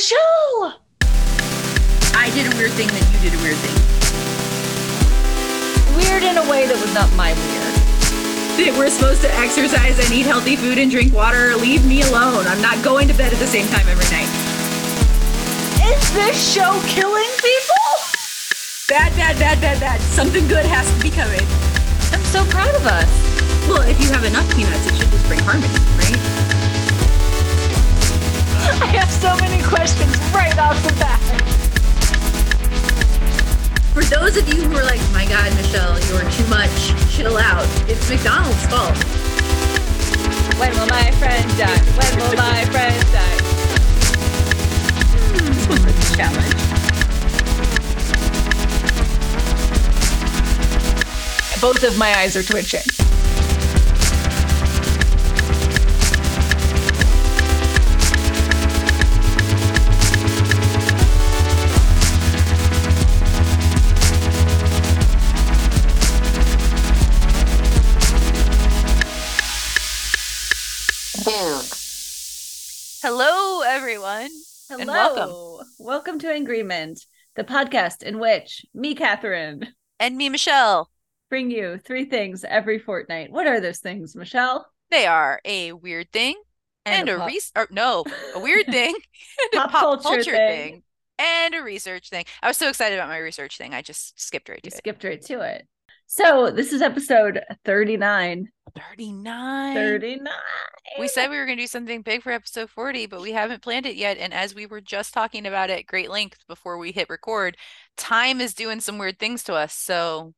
Michelle! I did a weird thing, then you did a weird thing. Weird in a way that was not my weird. We're supposed to exercise and eat healthy food and drink water. Leave me alone. I'm not going to bed at the same time every night. Is this show killing people? Bad, bad, bad, bad, bad. Something good has to be coming. I'm so proud of us. Well, if you have enough peanuts, it should just bring harmony, right? I have so many questions right off the bat. For those of you who are like, my God, Michelle, you're too much, chill out. It's McDonald's fault. When will my friend die? When will my friend die? Hmm, a challenge. Both of my eyes are twitching. Hello, everyone. Hello. And welcome. Welcome to Agreement, the podcast in which me, Catherine, And me, Michelle. bring you three things every fortnight. What are those things, Michelle? They are a weird thing and, a a, pop- or no, a weird thing, and a Pop culture thing. and a research thing. I was so excited about my research thing. I just skipped right You to it. skipped right to it. So this is episode 39. 39. 39. We said we were going to do something big for episode 40, but we haven't planned it yet. And as we were just talking about at great length before we hit record, time is doing some weird things to us. So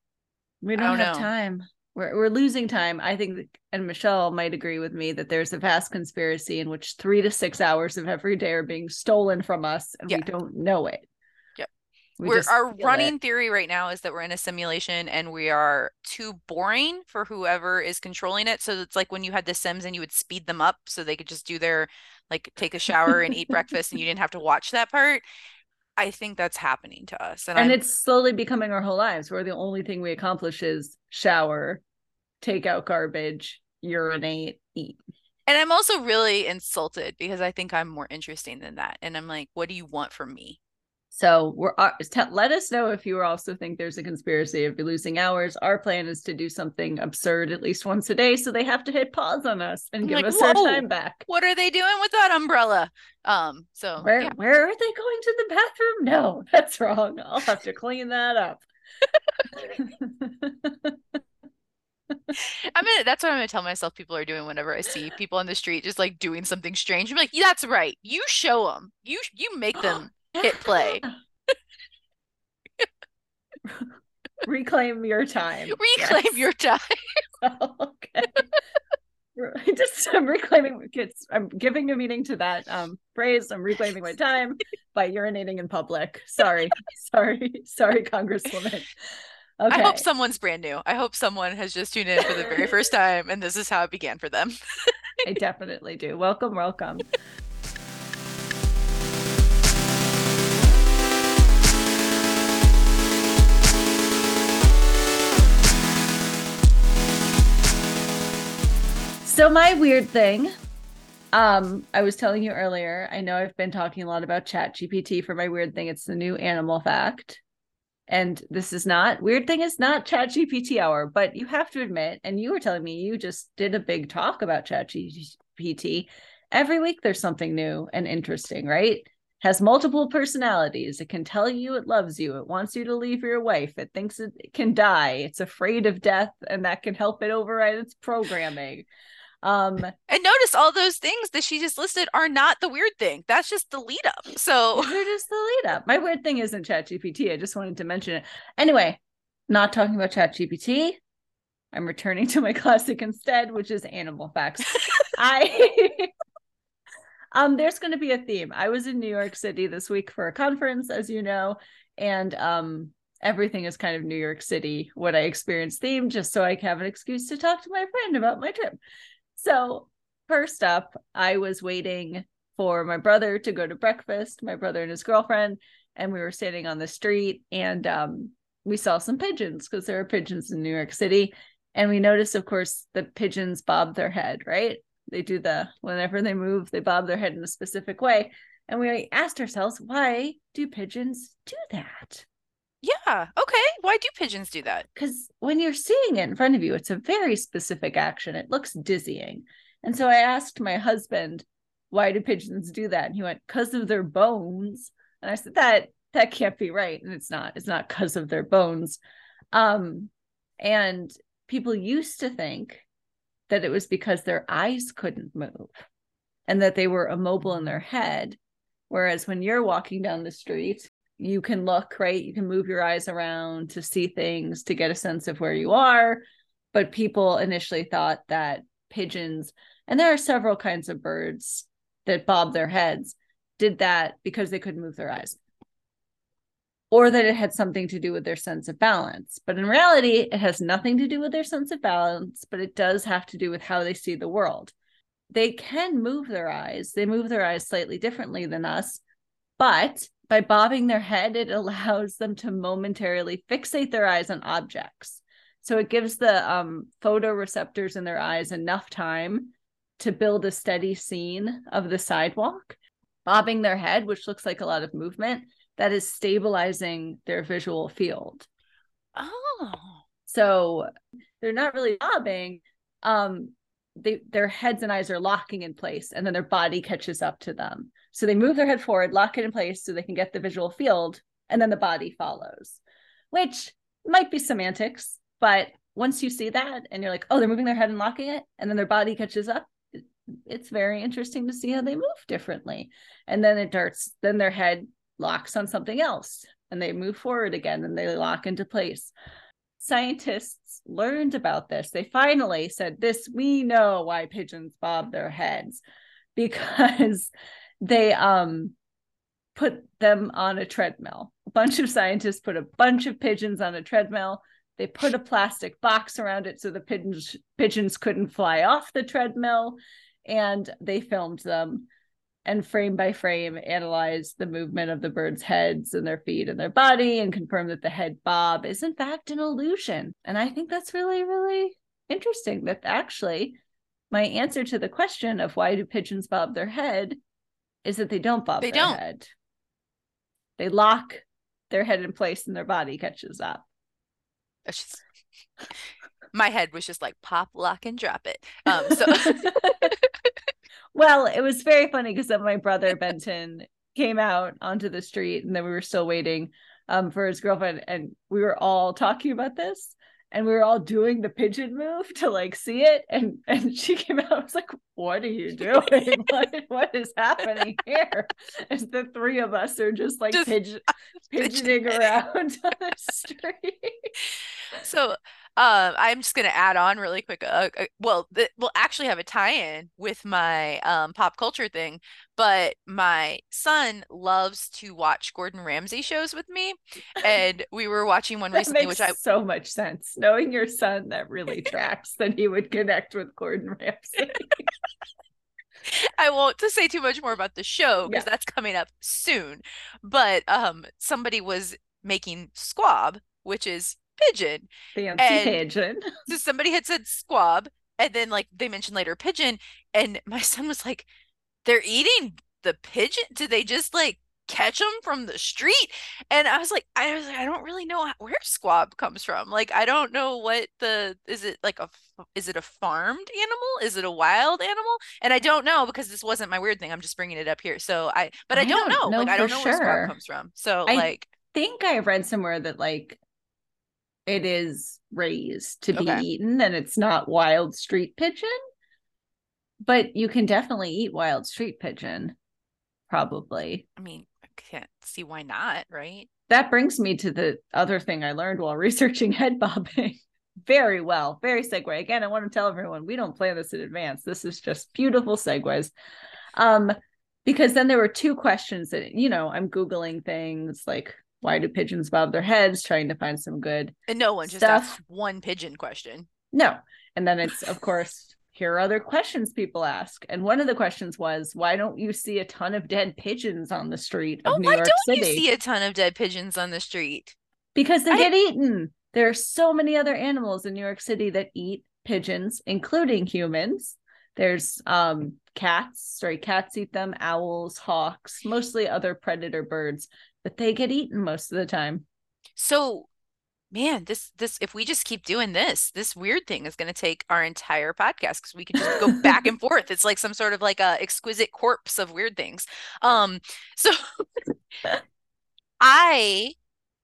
we don't, don't have know. time. We're, we're losing time. I think, and Michelle might agree with me that there's a vast conspiracy in which three to six hours of every day are being stolen from us and Yeah. we don't know it. We we're our running it. theory right now is that we're in a simulation and we are too boring for whoever is controlling it. So it's like when you had the Sims and you would speed them up so they could just do their like take a shower and eat breakfast and you didn't have to watch that part. I think that's happening to us. And, and it's slowly becoming our whole lives where the only thing we accomplish is shower, take out garbage, urinate, eat. and I'm also really insulted because I think I'm more interesting than that. And I'm like, what do you want from me? So we're uh, let us know if you also think there's a conspiracy of losing hours. Our plan is to do something absurd at least once a day, so they have to hit pause on us and I'm give like, us our "Whoa, time back. What are they doing with that umbrella? Um, so Where yeah. where are they going to the bathroom? No, that's wrong. I'll have to clean that up. I'm gonna that's what I'm gonna tell myself people are doing whenever I see people on the street just like doing something strange. I'm like, yeah, that's right. You show them. You you make them hit play. Reclaim your time. reclaim Yes. your time. okay. I just I'm reclaiming it's I'm giving a meaning to that um phrase. I'm reclaiming my time by urinating in public. Sorry. sorry. Sorry, Congresswoman. Okay. I hope someone's brand new. I hope someone has just tuned in for the very first time and this is how it began for them. I definitely do. Welcome, welcome. So my weird thing, um, I was telling you earlier, I know I've been talking a lot about Chat GPT for my weird thing. It's the new animal fact. And this is not weird thing is not Chat GPT hour, but you have to admit, and you were telling me you just did a big talk about Chat GPT. Every week there's something new and interesting, right? Has multiple personalities. It can tell you it loves you. It wants you to leave your wife. It thinks it can die. It's afraid of death, and that can help it override its programming. Um, And notice all those things that she just listed are not the weird thing. That's just the lead up. So These are just the lead up. My weird thing isn't ChatGPT. I just wanted to mention it. Anyway, not talking about ChatGPT. I'm returning to my classic instead, which is animal facts. I um there's going to be a theme. I was in New York City this week for a conference, as you know, and um everything is kind of New York City what I experienced themed just so I can have an excuse to talk to my friend about my trip. So, first up, I was waiting for my brother to go to breakfast, my brother and his girlfriend, and we were standing on the street and um, we saw some pigeons because there are pigeons in New York City. And we noticed, of course, the pigeons bob their head, right? They do the whenever they move, they bob their head in a specific way. And we asked ourselves, why do pigeons do that? Yeah. Okay. Why do pigeons do that? Because when you're seeing it in front of you, it's a very specific action. It looks dizzying. And so I asked my husband, why do pigeons do that? And he went, because of their bones. And I said, that that can't be right. And it's not. It's not because of their bones. Um, and people used to think that it was because their eyes couldn't move and that they were immobile in their head. Whereas when you're walking down the street, you can look, right? You can move your eyes around to see things, to get a sense of where you are. But people initially thought that pigeons, and there are several kinds of birds that bob their heads, did that because they couldn't move their eyes. Or that it had something to do with their sense of balance. But in reality, it has nothing to do with their sense of balance, but it does have to do with how they see the world. They can move their eyes, they move their eyes slightly differently than us, but by bobbing their head, it allows them to momentarily fixate their eyes on objects. So it gives the um, photoreceptors in their eyes enough time to build a steady scene of the sidewalk, bobbing their head, which looks like a lot of movement, that is stabilizing their visual field. Oh. So they're not really bobbing. Um, they, their heads and eyes are locking in place, and then their body catches up to them. So they move their head forward, lock it in place so they can get the visual field, and then the body follows, which might be semantics, but once you see that and you're like, oh, they're moving their head and locking it, and then their body catches up, it's very interesting to see how they move differently. And then it darts, then their head locks on something else and they move forward again and they lock into place. Scientists learned about this. They finally said, This, we know why pigeons bob their heads because they um put them on a treadmill. A bunch of scientists put a bunch of pigeons on a treadmill. They put a plastic box around it so the pigeons pigeons couldn't fly off the treadmill and they filmed them and frame by frame analyze the movement of the birds' heads and their feet and their body and confirm that the head bob is in fact an illusion. And I think that's really, really interesting that actually my answer to the question of why do pigeons bob their head is that they don't bob They their don't. head. They lock their head in place and their body catches up. Just my head was just like pop, lock, and drop it. Um, so well, it was very funny because then my brother Benton came out onto the street and then we were still waiting um, for his girlfriend and we were all talking about this and we were all doing the pigeon move to like see it and and she came out I was like what are you doing what, what is happening here as the three of us are just like Just pigeon, pigeoning pigeoning. around on the street so uh, I'm just gonna add on really quick. Uh, uh, well, th- we'll actually have a tie-in with my um, pop culture thing, but my son loves to watch Gordon Ramsay shows with me, and we were watching one recently, which I so much sense knowing your son that really tracks that he would connect with Gordon Ramsay I won't to say too much more about the show because Yeah. that's coming up soon. But um, somebody was making squab, which is pigeon. fancy And- pigeon So somebody had said squab, and then like they mentioned later pigeon, and my son was like, "They're eating the pigeon? Did they just like catch them from the street?" And I was like, I was like, I don't really know where squab comes from. Like, I don't know what the is it like a is it a farmed animal? Is it a wild animal? And I don't know because this wasn't my weird thing. I'm just bringing it up here. So I, but I, I don't, don't know. Like, I don't know where squab comes from. So I- like, think I read somewhere that like it is raised to be eaten and it's not wild street pigeon. But you can definitely eat wild street pigeon, probably. I mean, I can't see why not, right? That brings me to the other thing I learned while researching head bobbing. Very well, very segue. Again, I want to tell everyone we don't plan this in advance. This is just beautiful segues. Um, because then there were two questions that you know I'm googling things like why do pigeons bob their heads, trying to find some good And no one just Stuff. asked one pigeon question. No. And then it's, of course, here are other questions people ask. And one of the questions was, why don't you see a ton of dead pigeons on the street of Oh, New why York don't City? you see a ton of dead pigeons on the street? because they I- get eaten. There are so many other animals in New York City that eat pigeons, including humans. There's um cats, stray cats eat them, owls, hawks, mostly other predator birds, but they get eaten most of the time. So, man, this this if we just keep doing this, this weird thing is going to take our entire podcast because we can just go back and forth. It's like some sort of like a exquisite corpse of weird things. Um, so I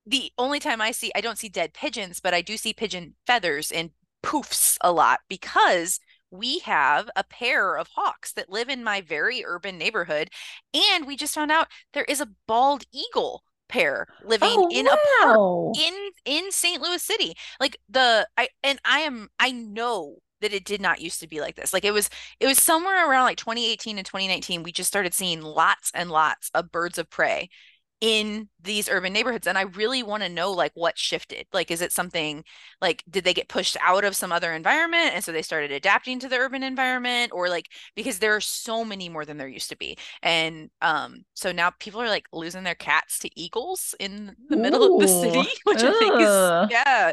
the only time I see I don't see dead pigeons, but I do see pigeon feathers and poofs a lot because we have a pair of hawks that live in my very urban neighborhood and we just found out there is a bald eagle pair living Oh, in a park in in St. Louis City. Like the I and I am I know that it did not used to be like this. Like it was it was somewhere around like 2018 and 2019 we just started seeing lots and lots of birds of prey in these urban neighborhoods and I really want to know like what shifted. Like is it something like did they get pushed out of some other environment and so they started adapting to the urban environment or like because there are so many more than there used to be. And um so now people are like losing their cats to eagles in the middle of the city, which I think is yeah.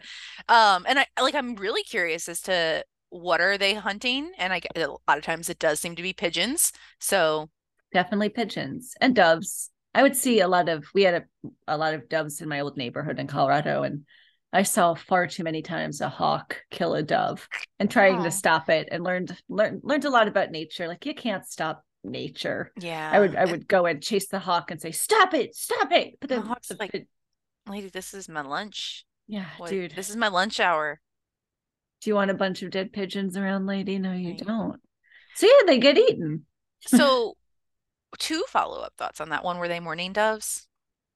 Um and I like I'm really curious as to what are they hunting and I get a lot of times it does seem to be pigeons. So Definitely pigeons and doves. I would see a lot of we had a, a lot of doves in my old neighborhood in Colorado and I saw far too many times a hawk kill a dove and trying Aw. to stop it and learned learned learned a lot about nature. Like you can't stop nature. yeah. I would I would go and chase the hawk and say, Stop it, stop it. But The then hawk's the like, lady, this is my lunch. yeah, What- dude. This is my lunch hour. Do you want a bunch of dead pigeons around, lady? No, you Right. don't. So yeah, they get eaten. So two follow-up thoughts on that one. Were they mourning doves?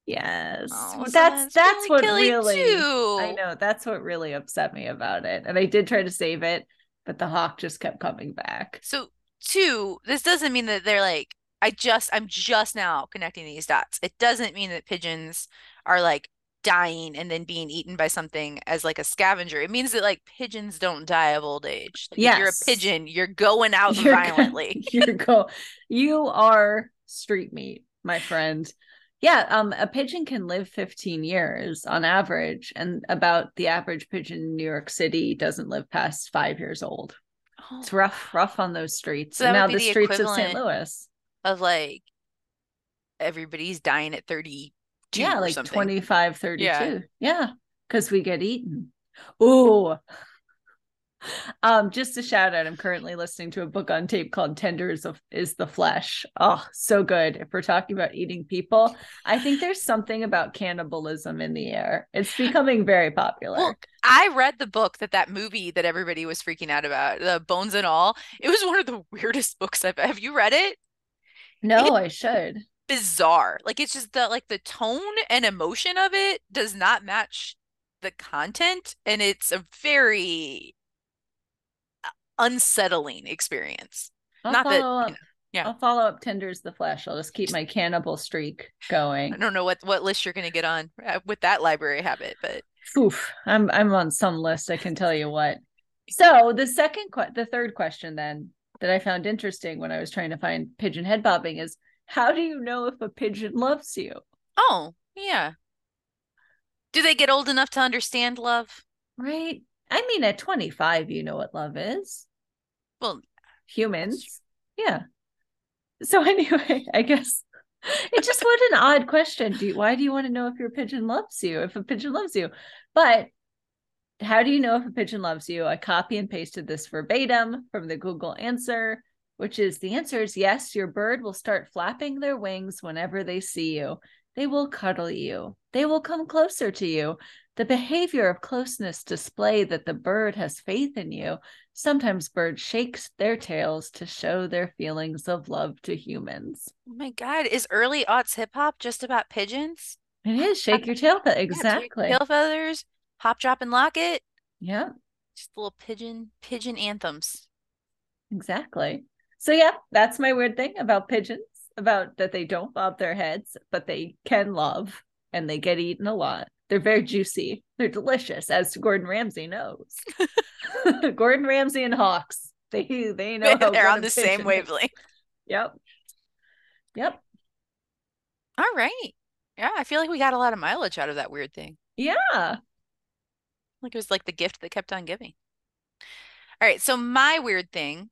Yes. Oh, that's that's really what really two. I know that's what really upset me about it. And I did try to save it, but the hawk just kept coming back. So two, this doesn't mean that they're like I just I'm just now connecting these dots. It doesn't mean that pigeons are like dying and then being eaten by something as like a scavenger. It means that like pigeons don't die of old age. Like, if you're a pigeon, you're going out You're go- violently. You're go you are street meat, my friend. Yeah, um a pigeon can live 15 years on average and about the average pigeon in New York City doesn't live past 5 years old. It's rough rough on those streets. So and now the the streets of St. Louis. of like everybody's dying at 32 yeah like something. 25 32 Yeah. yeah because we get eaten Ooh. um just a shout out i'm currently listening to a book on tape called tenders of is the flesh oh so good if we're talking about eating people i think there's something about cannibalism in the air it's becoming very popular Well, I read the book that that movie that everybody was freaking out about, the Bones and All. It was one of the weirdest books I've. Have you read it? no i should Bizarre. Like it's just the like the tone and emotion of it does not match the content, and it's a very uh, unsettling experience. I'll Not that, you know, yeah. I'll follow up tenders the flesh. I'll just keep my cannibal streak going. I don't know what what list you're gonna get on uh, with that library habit, but Oof, I'm I'm on some list. I can tell you what. So the second, que- the third question then that I found interesting when I was trying to find pigeon head bobbing is, how do you know if a pigeon loves you? oh yeah. Do they get old enough to understand love? Right? I mean, at 25, you know what love is. Well, Humans, yeah. So anyway, I guess it's just what an odd question. Do you, why do you want to know if your pigeon loves you? If a pigeon loves you, but how do you know if a pigeon loves you? I copy and pasted this verbatim from the Google answer, which is the answer is yes, your bird will start flapping their wings whenever they see you. They will cuddle you. They will come closer to you. The behavior of closeness display that the bird has faith in you. Sometimes birds shakes their tails to show their feelings of love to humans. oh my God, is early aughts hip hop just about pigeons? It is shake your tail. fe- Yeah, Exactly. Tail feathers, hop, drop, and lock it. Yeah, Just little pigeon pigeon anthems. exactly. So yeah, that's my weird thing about pigeons, about that they don't bob their heads, but they can love and they get eaten a lot. They're very juicy. They're delicious, as Gordon Ramsay knows. Gordon Ramsay and Hawks. They they know how They're on the same pigeon wavelength. Yep. Yep. All right. Yeah, I feel like we got a lot of mileage out of that weird thing. Yeah. Like it was like the gift that kept on giving. All right, so my weird thing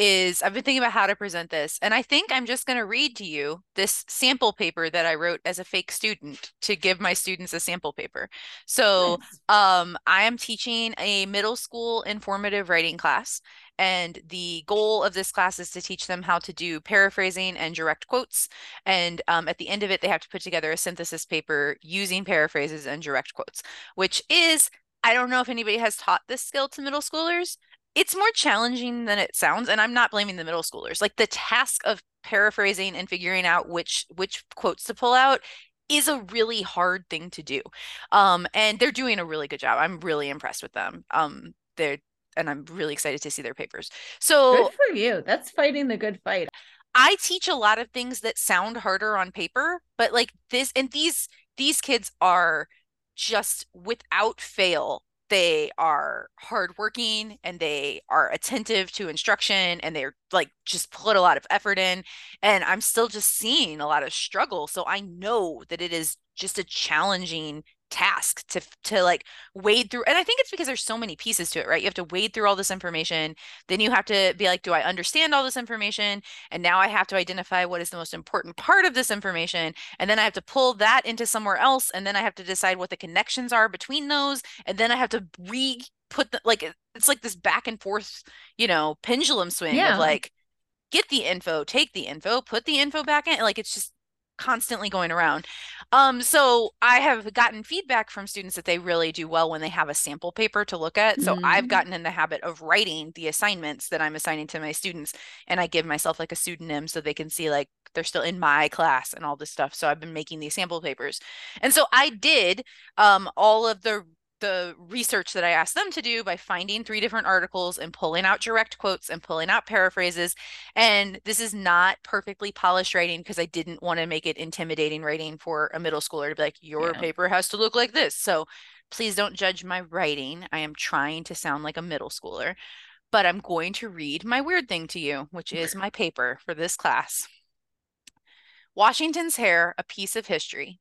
is I've been thinking about how to present this, and I think I'm just going to read to you this sample paper that I wrote as a fake student to give my students a sample paper. So, um, I am teaching a middle school informative writing class, and the goal of this class is to teach them how to do paraphrasing and direct quotes. And um, at the end of it, they have to put together a synthesis paper using paraphrases and direct quotes, which is I don't know if anybody has taught this skill to middle schoolers, it's more challenging than it sounds and i'm not blaming the middle schoolers. Like the task of paraphrasing and figuring out which which quotes to pull out is a really hard thing to do. Um and they're doing a really good job. I'm really impressed with them. Um they're and i'm really excited to see their papers. So good for you. That's fighting the good fight. I teach a lot of things that sound harder on paper but like this and these these kids are just without fail they are hardworking and they are attentive to instruction and they're like just put a lot of effort in and i'm still just seeing a lot of struggle so i know that it is just a challenging task to to like wade through and i think it's because there's so many pieces to it right you have to wade through all this information then you have to be like do i understand all this information and now i have to identify what is the most important part of this information and then i have to pull that into somewhere else and then i have to decide what the connections are between those and then i have to re put the like it's like this back and forth you know pendulum swing yeah. of like get the info take the info put the info back in like it's just constantly going around. Um, so I have gotten feedback from students that they really do well when they have a sample paper to look at. So mm-hmm. I've gotten in the habit of writing the assignments that I'm assigning to my students, and I give myself like a pseudonym so they can see like they're still in my class and all this stuff. So I've been making these sample papers, and so I did um, all of the the research that I asked them to do by finding three different articles and pulling out direct quotes and pulling out paraphrases. And this is not perfectly polished writing because I didn't want to make it intimidating writing for a middle schooler to be like, your yeah. paper has to look like this. So please don't judge my writing. I am trying to sound like a middle schooler, but I'm going to read my weird thing to you, which is my paper for this class. Washington's Hair, a Piece of History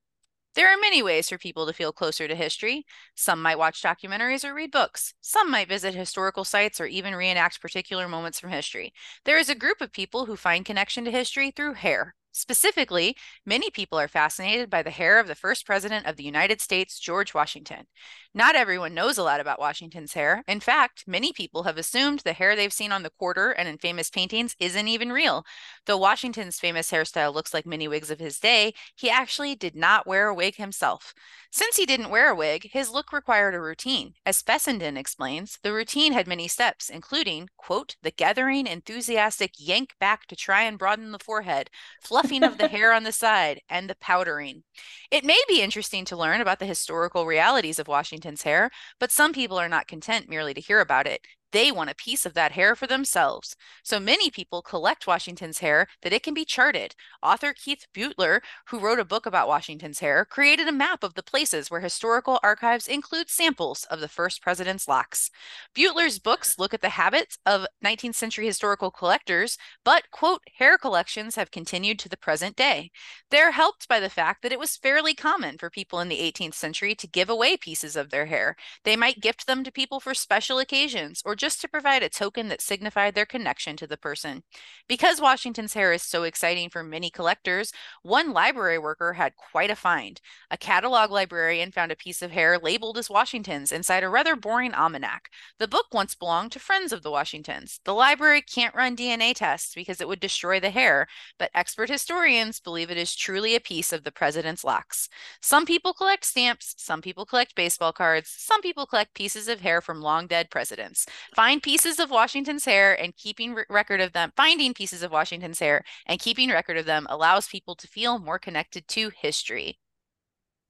there are many ways for people to feel closer to history. Some might watch documentaries or read books. Some might visit historical sites or even reenact particular moments from history. There is a group of people who find connection to history through hair. Specifically, many people are fascinated by the hair of the first president of the United States, George Washington. Not everyone knows a lot about Washington's hair. In fact, many people have assumed the hair they've seen on the quarter and in famous paintings isn't even real. Though Washington's famous hairstyle looks like many wigs of his day, he actually did not wear a wig himself. Since he didn't wear a wig, his look required a routine. As Fessenden explains, the routine had many steps, including, quote, the gathering enthusiastic yank back to try and broaden the forehead, fluffing of the hair on the side, and the powdering. It may be interesting to learn about the historical realities of Washington's hair, but some people are not content merely to hear about it. They want a piece of that hair for themselves. So many people collect Washington's hair that it can be charted. Author Keith Beutler, who wrote a book about Washington's hair, created a map of the places where historical archives include samples of the first president's locks. Beutler's books look at the habits of 19th century historical collectors, but, quote, hair collections have continued to the present day. They're helped by the fact that it was fairly common for people in the 18th century to give away pieces of their hair. They might gift them to people for special occasions or just to provide a token that signified their connection to the person. Because Washington's hair is so exciting for many collectors, one library worker had quite a find. A catalog librarian found a piece of hair labeled as Washington's inside a rather boring almanac. The book once belonged to friends of the Washingtons. The library can't run DNA tests because it would destroy the hair, but expert historians believe it is truly a piece of the president's locks. Some people collect stamps, some people collect baseball cards, some people collect pieces of hair from long dead presidents. Find pieces of Washington's hair and keeping record of them. Finding pieces of Washington's hair and keeping record of them allows people to feel more connected to history.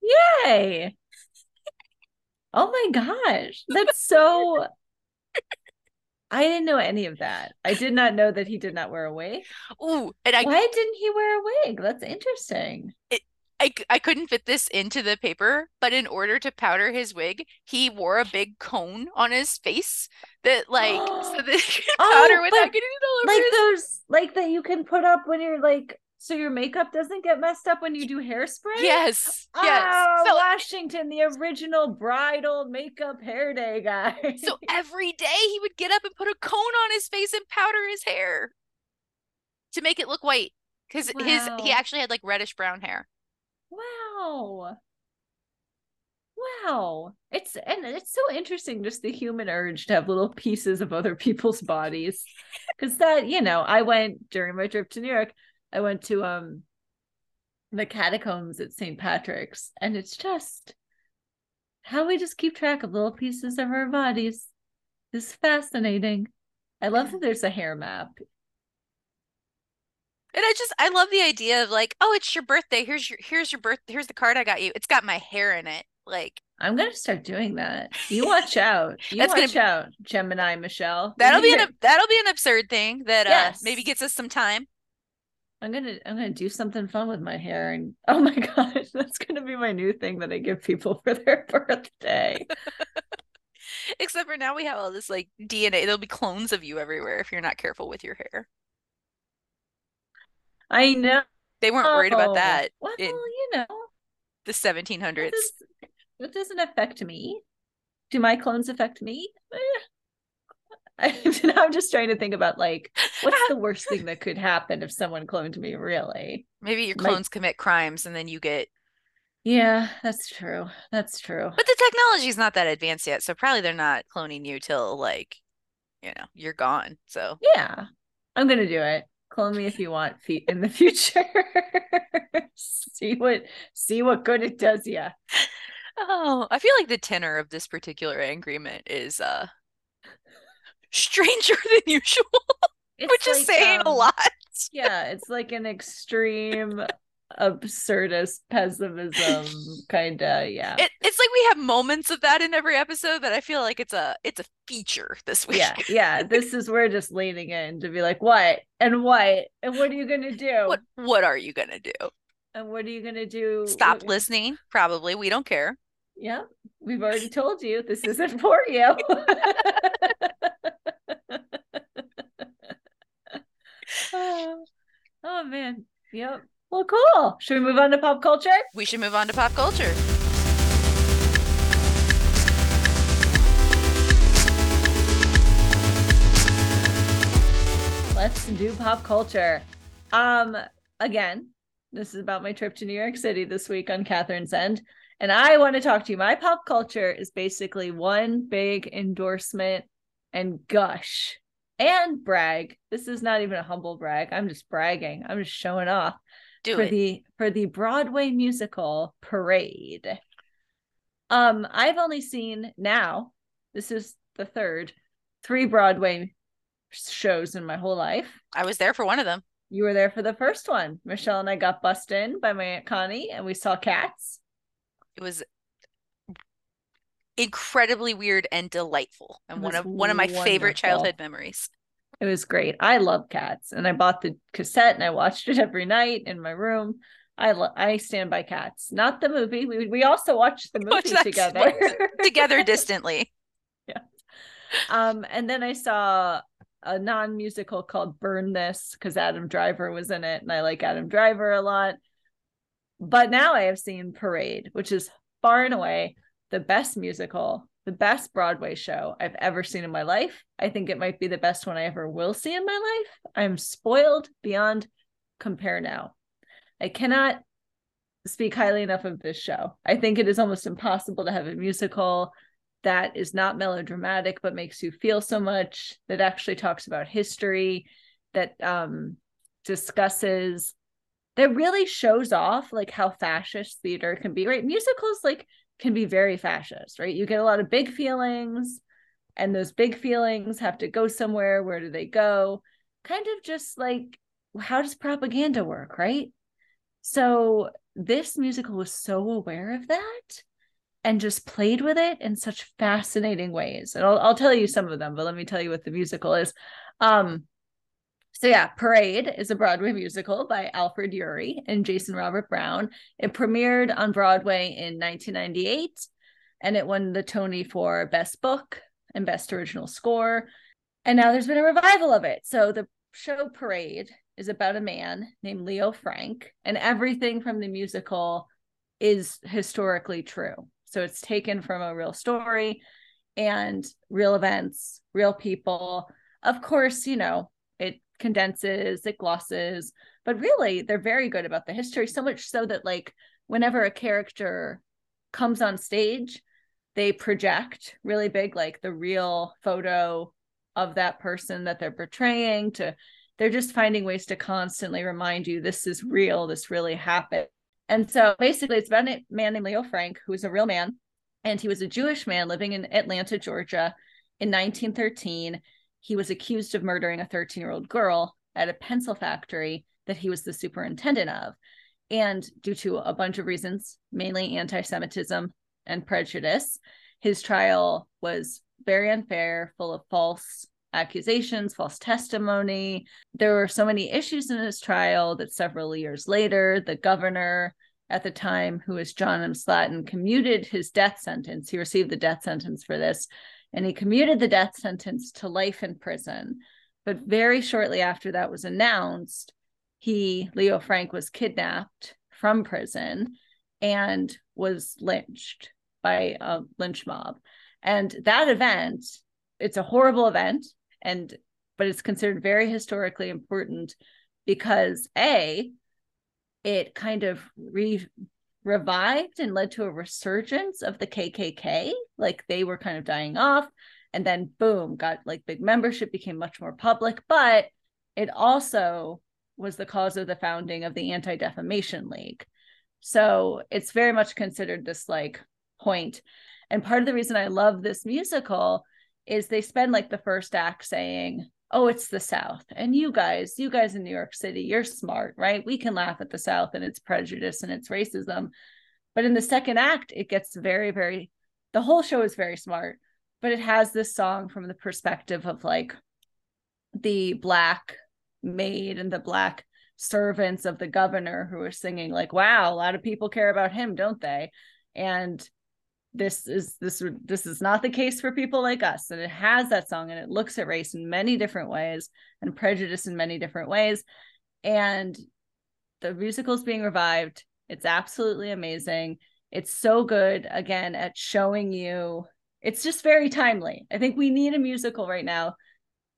Yay! Oh my gosh, that's so. I didn't know any of that. I did not know that he did not wear a wig. Ooh, and I, why didn't he wear a wig? That's interesting. It, I, I couldn't fit this into the paper, but in order to powder his wig, he wore a big cone on his face that like so that he could powder oh, without getting it all over like his... those like that you can put up when you're like So your makeup doesn't get messed up when you do hairspray? Yes. Yes. Oh, so, Washington, the original bridal makeup hair day guy. so every day he would get up and put a cone on his face and powder his hair to make it look white. Because his he actually had like reddish brown hair. Wow. Wow. It's and it's so interesting just the human urge to have little pieces of other people's bodies. Cuz that, you know, I went during my trip to New York, I went to um the catacombs at St. Patrick's and it's just how we just keep track of little pieces of our bodies is fascinating. I love that there's a hair map. And I just I love the idea of like, oh, it's your birthday. Here's your here's your birth here's the card I got you. It's got my hair in it. Like I'm gonna start doing that. You watch out. You That's watch be- out, Gemini Michelle. that'll be an that'll be an absurd thing that uh maybe gets us some time. I'm gonna I'm gonna do something fun with my hair and oh my gosh, that's gonna be my new thing that I give people for their birthday. Except for now we have all this like DNA. There'll be clones of you everywhere if you're not careful with your hair. I know. They weren't worried about that Well, you know, the 1700s. does, that doesn't affect me. Do my clones affect me? Eh. I'm just trying to think about like what's the worst thing that could happen if someone cloned me, really? Maybe your clones commit crimes and then you get Yeah, that's true. That's true. But the technology's not that advanced yet, so probably they're not cloning you till like, you know, you're gone. So Yeah, I'm gonna do it. Clone me if you want fe- in the future. see what see what good it does yeah Oh, I feel like the tenor of this particular agreement is uh stranger than usual, It's which is like, saying a um, lot. Yeah, it's like an extreme absurdist pessimism kind of yeah. It, it's like we have moments of that in every episode, but I feel like it's a it's a feature this week. yeah, yeah. This is we're just leaning in to be like, what and what and what are you gonna do? What what are you gonna do? And what are you gonna do? Stop What- listening? Probably. We don't care. Yeah, we've already told you this isn't for you. oh, oh, man. Yep. Well, cool. Should we move on to pop culture? We should move on to pop culture. Let's do pop culture. Um, again, this is about my trip to New York City this week on Catherine's End. And I want to talk to you. My pop culture is basically one big endorsement and gush and brag. This is not even a humble brag. I'm just bragging. I'm just showing off Do for it. the for the Broadway musical Parade. Um, I've only seen now. This is the third three Broadway shows in my whole life. I was there for one of them. You were there for the first one. Michelle and I got bussed in by my aunt Connie, and we saw Cats. It was incredibly weird and delightful, and one of one of my favorite childhood memories. It was great. I love Cats, and I bought the cassette and I watched it every night in my room. I lo- I stand by Cats, not the movie. We we also watched the movie that together. Together distantly. Yeah. um, and then I saw a non-musical called Burn This because Adam Driver was in it, and I like Adam Driver a lot. But now I have seen Parade, which is far and away the best musical, the best Broadway show I've ever seen in my life. I think it might be the best one I ever will see in my life. I'm spoiled beyond compare now. I cannot speak highly enough of this show. I think it is almost impossible to have a musical that is not melodramatic but makes you feel so much that actually talks about history that um discusses that really shows off like how fascist theater can be right musicals like can be very fascist right you get a lot of big feelings and those big feelings have to go somewhere where do they go kind of just like how does propaganda work right so this musical was so aware of that and just played with it in such fascinating ways. And I'll, I'll tell you some of them, but let me tell you what the musical is. Um, so yeah, Parade is a Broadway musical by Alfred Uhry and Jason Robert Brown. It premiered on Broadway in 1998 and it won the Tony for Best Book and Best Original Score. And now there's been a revival of it. So the show Parade is about a man named Leo Frank, and everything from the musical is historically true. So it's taken from a real story and real events, real people. Of course, you know, condenses, it glosses, but really they're very good about the history, so much so that like whenever a character comes on stage, they project really big like the real photo of that person that they're portraying to they're just finding ways to constantly remind you this is real this really happened. And so basically it's about a man named leo frank who's a real man and he was a jewish man living in atlanta georgia in 1913 he was accused of murdering a 13 year old girl at a pencil factory that he was the superintendent of and due to a bunch of reasons mainly anti-semitism and prejudice his trial was very unfair, full of false accusations, false testimony. There were so many issues in his trial that several years later, the governor at the time, who was John M. Slaton, commuted his death sentence. He received the death sentence for this, and he commuted the death sentence to life in prison. But very shortly after that was announced, he, Leo Frank, was kidnapped from prison and was lynched by a lynch mob. And that event, it's a horrible event, and but it's considered very historically important because a it kind of re- revived and led to a resurgence of the KKK. Like they were kind of dying off, and then boom, got like big membership, became much more public. But it also was the cause of the founding of the Anti Defamation League. So it's very much considered this like point. And part of the reason I love this musical is they spend like the first act saying, oh, it's the South. And you guys, you guys in New York City, you're smart, right? We can laugh at the South and its prejudice and its racism. But in the second act, it gets very, very, the whole show is very smart, but it has this song from the perspective of like the Black maid and the Black servants of the governor who are singing, like, wow, a lot of people care about him, don't they? And this is this this is not the case for people like us. And it has that song and it looks at race in many different ways and prejudice in many different ways. And the musical is being revived. It's absolutely amazing. It's so good again at showing you it's just very timely. I think we need a musical right now.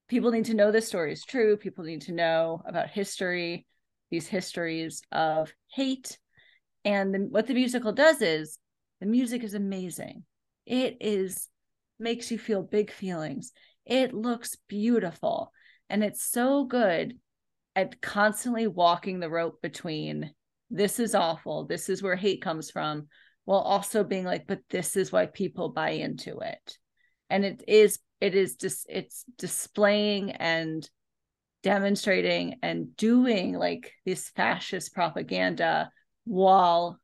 People need to know this story is true. People need to know about history these histories of hate. And the, what the musical does is the music is amazing. It is makes you feel big feelings. It looks beautiful. And it's so good at constantly walking the rope between this is awful, this is where hate comes from, while also being like, but this is why people buy into it. And it is, it is just, it's displaying and demonstrating and doing like this fascist propaganda while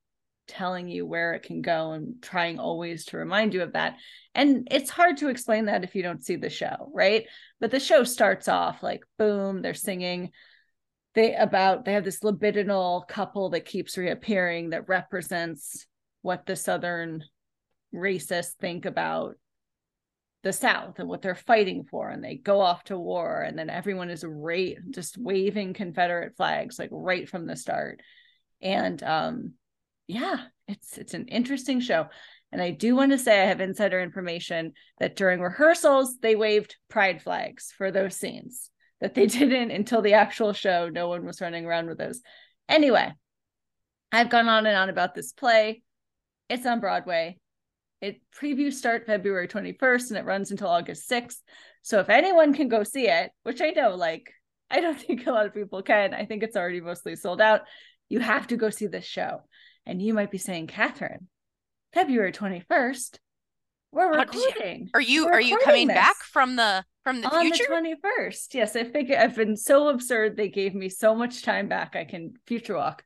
telling you where it can go and trying always to remind you of that. And it's hard to explain that if you don't see the show, right? But the show starts off like boom, they're singing they about they have this libidinal couple that keeps reappearing that represents what the southern racists think about the south and what they're fighting for and they go off to war and then everyone is ra- just waving confederate flags like right from the start and um yeah, it's it's an interesting show. And I do want to say I have insider information that during rehearsals they waved pride flags for those scenes that they didn't until the actual show. No one was running around with those. Anyway, I've gone on and on about this play. It's on Broadway. It previews start February 21st and it runs until August 6th. So if anyone can go see it, which I know like I don't think a lot of people can. I think it's already mostly sold out. You have to go see this show. And you might be saying, Catherine, February 21st, we're recording. Are you We're are you coming this back from the from the on future? the 21st? Yes, I figure I've been so absurd. They gave me so much time back. I can future walk.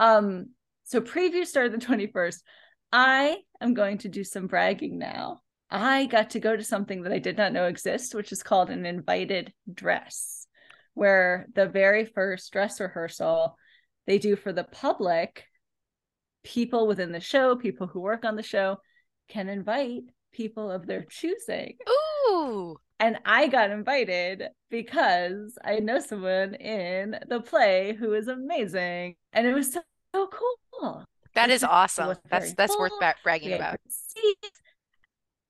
Um, so preview started the 21st. I am going to do some bragging now. I got to go to something that I did not know exists, which is called an invited dress, where the very first dress rehearsal they do for the public people within the show, people who work on the show, can invite people of their choosing. Ooh. And I got invited because I know someone in the play who is amazing. And it was so, so cool. That is awesome. That's that's worth bragging had about.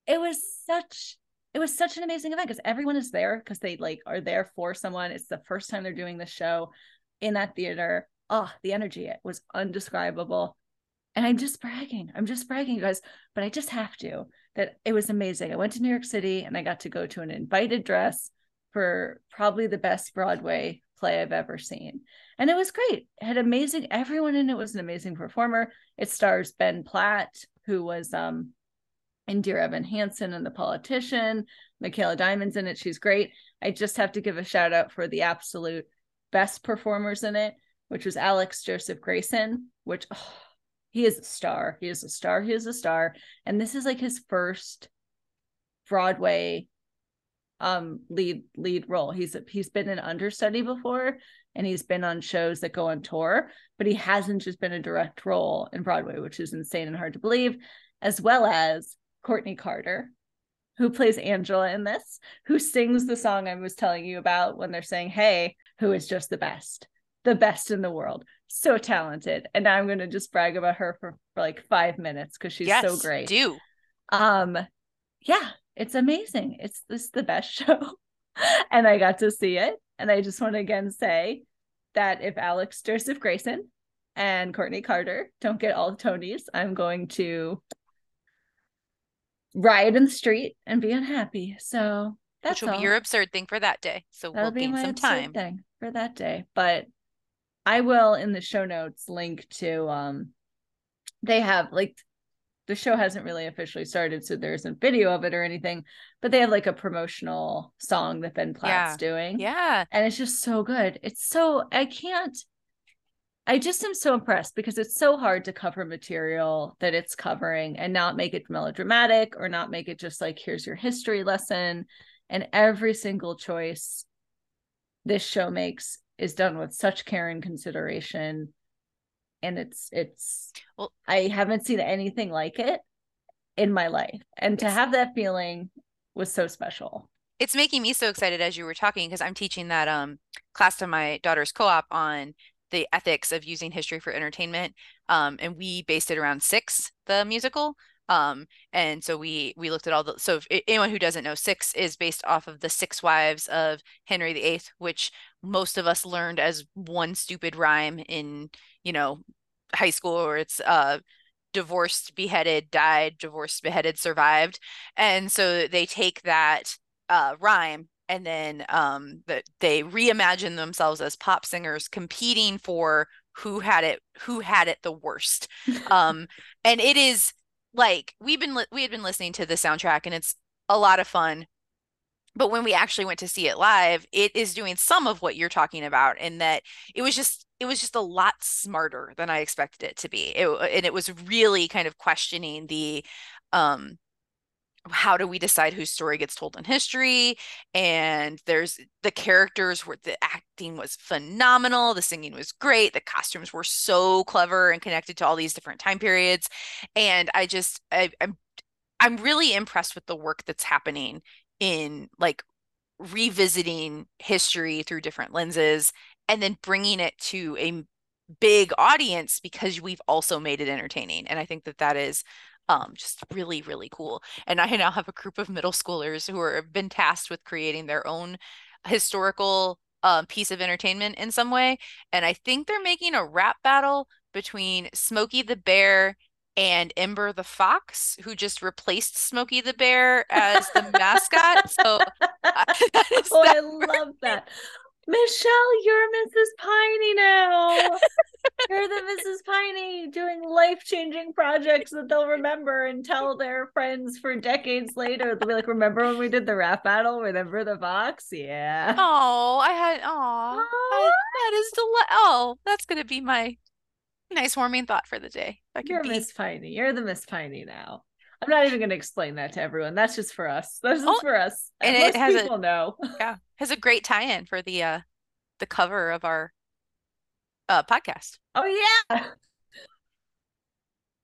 It was such it was such an amazing event because everyone is there because they like are there for someone. It's the first time they're doing the show in that theater. Oh, the energy it was undescribable. And I'm just bragging. I'm just bragging, you guys, but I just have to that it was amazing. I went to New York City and I got to go to an invited dress for probably the best Broadway play I've ever seen. And it was great. It had amazing everyone in it was an amazing performer. It stars Ben Platt, who was um in Dear Evan Hansen and The Politician. Micaela Diamond's in it. She's great. I just have to give a shout out for the absolute best performers in it, which was Alex Joseph Grayson, which oh, he is a star. He is a star. He is a star. And this is like his first Broadway um lead lead role. He's a, he's been an understudy before and he's been on shows that go on tour, but he hasn't just been a direct role in Broadway, which is insane and hard to believe, as well as Courtney Carter, who plays Angela in this, who sings the song I was telling you about when they're saying, Hey, who is just the best, the best in the world. So talented. And I'm going to just brag about her for, for like five minutes because she's yes, so great. Do Um, yeah, it's amazing. It's this the best show. and I got to see it. And I just want to again say that if Alex Joseph Grayson and Courtney Carter don't get all the Tonys, I'm going to riot in the street and be unhappy. So that's which will all. be your absurd thing for that day. So That'll we'll be gain some absurd time. thing for that day. But I will in the show notes link to um they have like the show hasn't really officially started, so there isn't video of it or anything, but they have like a promotional song that Ben Platt's doing. Yeah. And it's just so good. It's so I can't I just am so impressed because it's so hard to cover material that it's covering and not make it melodramatic or not make it just like here's your history lesson and every single choice this show makes is done with such care and consideration and it's it's Well- I haven't seen anything like it in my life and to have that feeling was so special. It's making me so excited as you were talking because I'm teaching that um class to my daughter's co-op on the ethics of using history for entertainment. Um, and we based it around Six, the musical. Um, and so we we looked at all the so if anyone who doesn't know, Six is based off of the Six Wives of Henry VIII, which most of us learned as one stupid rhyme in you know high school, or it's uh divorced, beheaded, died, divorced, beheaded, survived, and so they take that uh, rhyme and then um, that they reimagine themselves as pop singers competing for who had it who had it the worst. Um and it is like we've been li- we had been listening to the soundtrack and it's a lot of fun but when we actually went to see it live it is doing some of what you're talking about in that it was just it was just a lot smarter than i expected it to be. It, and it was really kind of questioning the um how do we decide whose story gets told in history and there's the characters were the acting was phenomenal the singing was great the costumes were so clever and connected to all these different time periods and i just I, i'm i'm really impressed with the work that's happening in like revisiting history through different lenses and then bringing it to a big audience because we've also made it entertaining and i think that that is um, just really really cool and i now have a group of middle schoolers who are have been tasked with creating their own historical uh, piece of entertainment in some way and i think they're making a rap battle between smokey the bear and ember the fox who just replaced smokey the bear as the mascot so that is Oh, that I love that. Michelle, you're Mrs. Piney now. You're the Mrs. Piney doing life changing projects that they'll remember and tell their friends for decades later. They'll be like, Remember when we did the rap battle? Remember the Fox? Yeah. Oh, I had oh, that is deli- oh, that's gonna be my nice warming thought for the day. You're be Miss Piney. You're the Miss Piney now. I'm not even going to explain that to everyone. That's just for us. That's just Oh, for us. and it Most has a- people know. yeah, has a great tie-in for the uh the cover of our uh podcast. Oh yeah.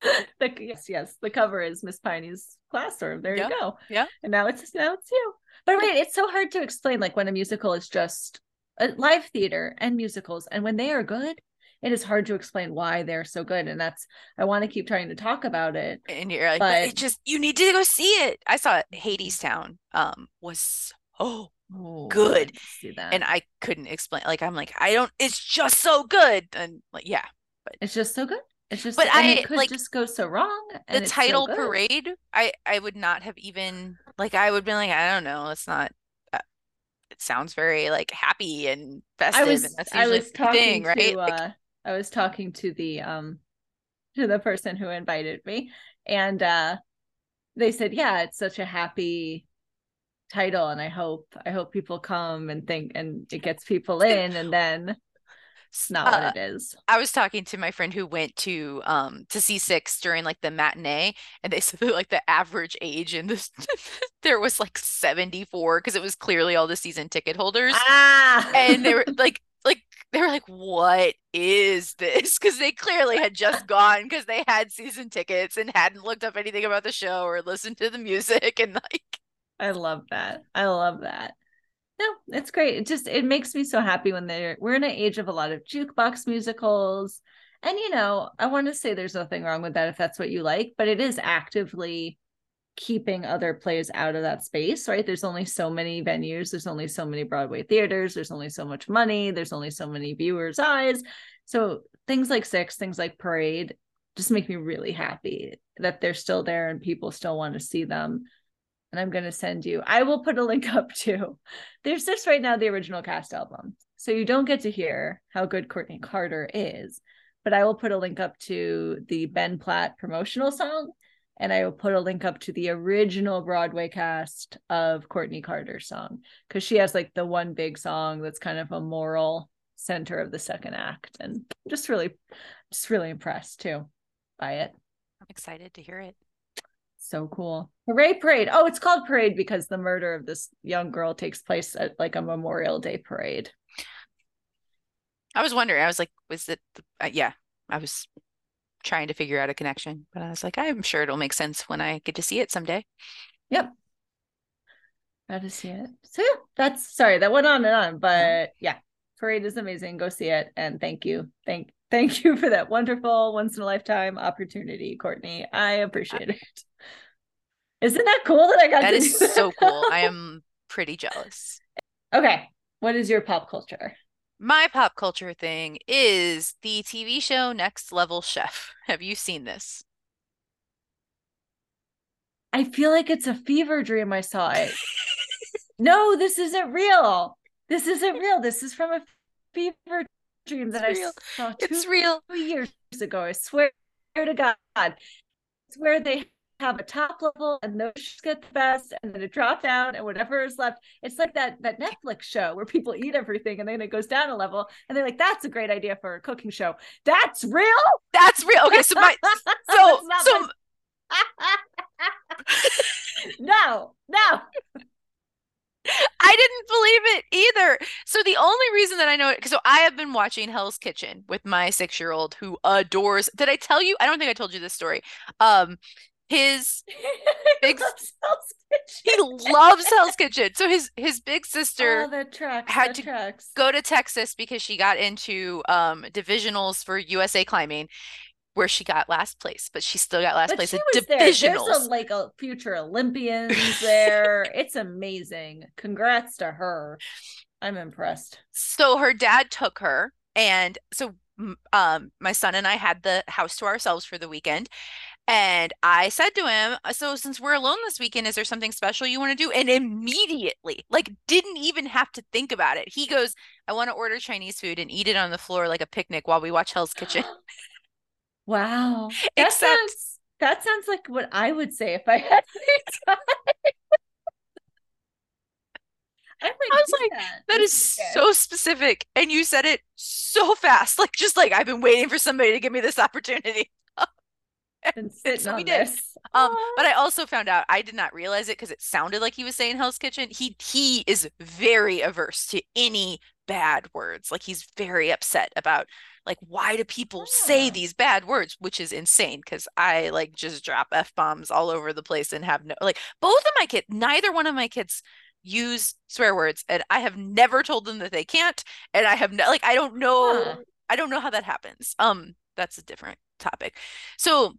the yes, yes, the cover is Miss Piney's classroom. There Yeah, you go. yeah. And now it's now it's you. But wait, it's so hard to explain like when a musical is just a live theater and musicals, and when they are good, it is hard to explain why they're so good. And that's I want to keep trying to talk about it. and you're like, but it just you need to go see it. I saw it. Hadestown um was so Oh, Good. I didn't See that. and I couldn't explain. Like I'm like I don't. It's just so good. And like yeah, but it's just so good. It's just But I, it could like, just go so wrong. the so title good. parade. I I would not have even like I would be like I don't know. It's not. uh, It sounds very like happy and festive. I was and that's I was talking thing, right? to Like, uh I was talking to the um to the person who invited me and uh they said yeah it's such a happy title and I hope I hope people come and think and it gets people in and then it's not Uh, what it is. I was talking to my friend who went to um to see six during like the matinee, and they said that like the average age in this there was like 74 because it was clearly all the season ticket holders. Ah And they were like like they were like, what is this? Because they clearly had just gone because they had season tickets and hadn't looked up anything about the show or listened to the music and like I love that. I love that. No, it's great. It just it makes me so happy when they're we're in an age of a lot of jukebox musicals. And you know, I want to say there's nothing wrong with that if that's what you like, but it is actively keeping other plays out of that space, right? There's only so many venues, there's only so many Broadway theaters, there's only so much money, there's only so many viewers' eyes. So things like Six, things like Parade just make me really happy that they're still there and people still want to see them and I'm going to send you. I will put a link up too. There's just right now the original cast album. So you don't get to hear how good Courtney Carter is, but I will put a link up to the Ben Platt promotional song and I will put a link up to the original Broadway cast of Courtney Carter's song cuz she has like the one big song that's kind of a moral center of the second act and just really just really impressed too by it. I'm excited to hear it. So cool. Hooray parade. Oh, it's called parade because the murder of this young girl takes place at like a Memorial Day parade. I was wondering, I was like, was it uh, yeah, I was trying to figure out a connection, but I was like, I'm sure it'll make sense when I get to see it someday. Yep. Got to see it. So yeah, that's sorry, that went on and on, but yeah, parade is amazing. Go see it. And thank you. Thank thank you for that wonderful once in a lifetime opportunity, Courtney. I appreciate it. Isn't that cool that I got That is do so cool. I am pretty jealous. Okay. What is your pop culture? My pop culture thing is the TV show Next Level Chef. Have you seen this? I feel like it's a fever dream I saw it. no, this isn't real. This isn't real. This is from a fever dream that It's real. I saw two It's real. years ago. I swear to God. It's where they have a top level and those get the best and then it drops down and whatever is left. It's like that that Netflix show where people eat everything and then it goes down a level and they're like, that's a great idea for a cooking show. That's real. That's real. Okay, so my so so my- no, no. I didn't believe it either. So the only reason that I know it, so I have been watching Hell's Kitchen with my six-year-old who adores. Did I tell you? I don't think I told you this story. Um, his big loves Hell's he loves Hell's Kitchen. So his his big sister Oh, tracks. had to tracks. go to Texas because she got into um divisionals for USA climbing, where she got last place, but she still got last But place she at was there. There's divisionals. a, like a future Olympians there. it's amazing. Congrats to her. I'm impressed. So her dad took her, and so um my son and I had the house to ourselves for the weekend. And I said to him, uh, So since we're alone this weekend, is there something special you want to do? And immediately, like, didn't even have to think about it. He goes, I want to order Chinese food and eat it on the floor like a picnic while we watch Hell's Kitchen. Wow. That Except- sounds that sounds like what I would say if I had time. I, I was like, that. That this so specific. And you said it so fast. Like, just like, I've been waiting for somebody to give me this opportunity. So we did. this. Um, but I also found out I did not realize it because it sounded like he was saying Hell's Kitchen. He he is very averse to any bad words. Like he's very upset about like why do people say these bad words which is insane because i like just drop f-bombs all over the place and have no like both of my kids neither one of my kids use swear words and i have never told them that they can't and i have no like i don't know Huh. i don't know how that happens um that's a different topic so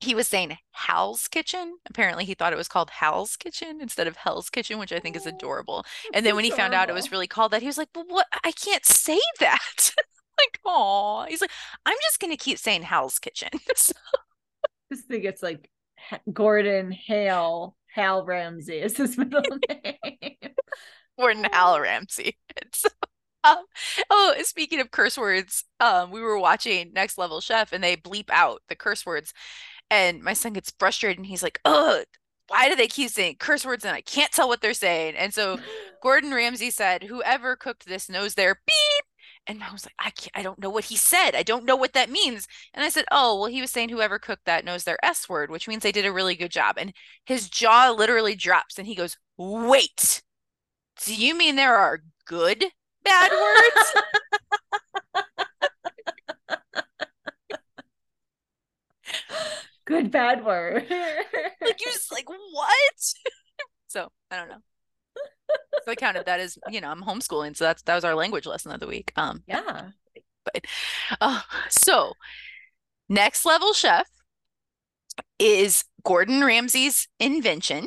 he was saying Hal's Kitchen. Apparently, he thought it was called Hal's Kitchen instead of Hell's Kitchen, which I think is Oh, adorable. And then when he found out it was really called that, he was like, "Well, what? I can't say that." like, oh, he's like, "I'm just gonna keep saying Hal's Kitchen." So- Just think it's like Gordon Hale Hal Ramsay is his middle name. Gordon Hal Ramsay. It's, um, oh, speaking of curse words, um, we were watching Next Level Chef, and they bleep out the curse words, and my son gets frustrated, and he's like, "Oh, why do they keep saying curse words, and I can't tell what they're saying?" And so Gordon Ramsay said, "Whoever cooked this knows their beep." And I was like, I can't, I don't know what he said. I don't know what that means. And I said, Oh, well, he was saying whoever cooked that knows their S word, which means they did a really good job. And his jaw literally drops and he goes, Wait, do you mean there are good bad words? Good bad word. like you're just like what? so I don't know. So I counted that as, you know, I'm homeschooling. So that's that was our language lesson of the week. Um yeah. But Uh, so, next level chef is Gordon Ramsay's invention,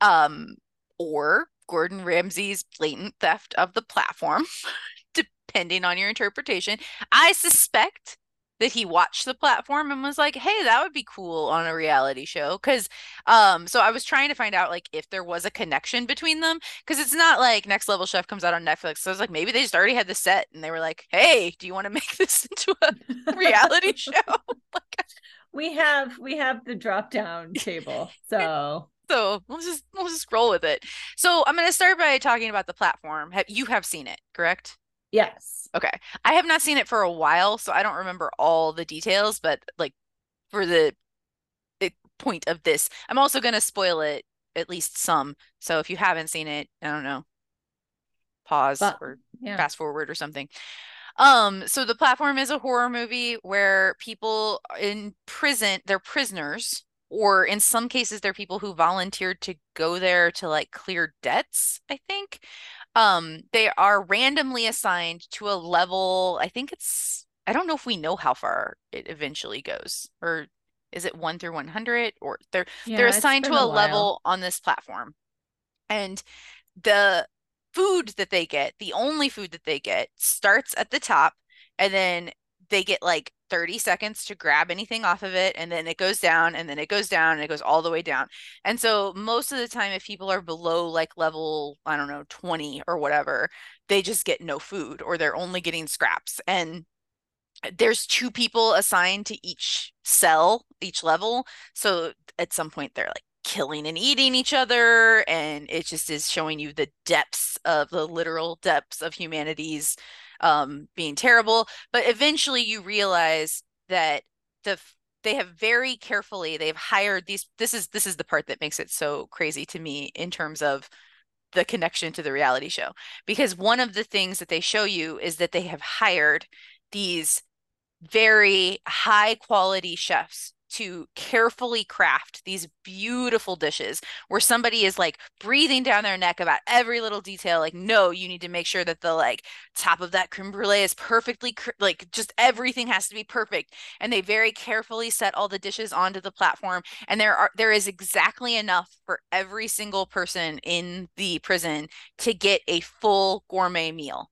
um, or Gordon Ramsay's blatant theft of the platform, depending on your interpretation. I suspect that he watched the platform and was like, "Hey, that would be cool on a reality show." Because, um, so I was trying to find out like if there was a connection between them, because it's not like Next Level Chef comes out on Netflix. So I was like, maybe they just already had the set and they were like, "Hey, do you want to make this into a reality show?" like, we have we have the drop down table. So so we'll just we'll just roll with it. So I'm gonna start by talking about the platform. Have you have seen it, correct? Yes. Okay. I have not seen it for a while, so I don't remember all the details, but like for the, the point of this, I'm also going to spoil it at least some. So if you haven't seen it, I don't know, pause But- or Yeah. fast forward or something. Um, so the platform is a horror movie where people in prison, they're prisoners, or in some cases they're people who volunteered to go there to like clear debts, I think. Um, they are randomly assigned to a level, I think it's I don't know if we know how far it eventually goes, or is it 1 through 100 or they're Yeah, they're assigned to been a level on this platform. And the food that they get, the only food that they get, starts at the top and then they get like 30 seconds to grab anything off of it and then it goes down and then it goes down and it goes all the way down. And so most of the time if people are below like level, I don't know, 20 or whatever, they just get no food or they're only getting scraps. And there's two people assigned to each cell, each level. So at some point they're like killing and eating each other and it just is showing you the depths of the literal depths of humanity's um being terrible but eventually you realize that the they have very carefully they've hired these this is this is the part that makes it so crazy to me in terms of the connection to the reality show because one of the things that they show you is that they have hired these very high quality chefs to carefully craft these beautiful dishes where somebody is like breathing down their neck about every little detail like no you need to make sure that the like top of that creme brulee is perfectly cr- like just everything has to be perfect. And they very carefully set all the dishes onto the platform and there are there is exactly enough for every single person in the prison to get a full gourmet meal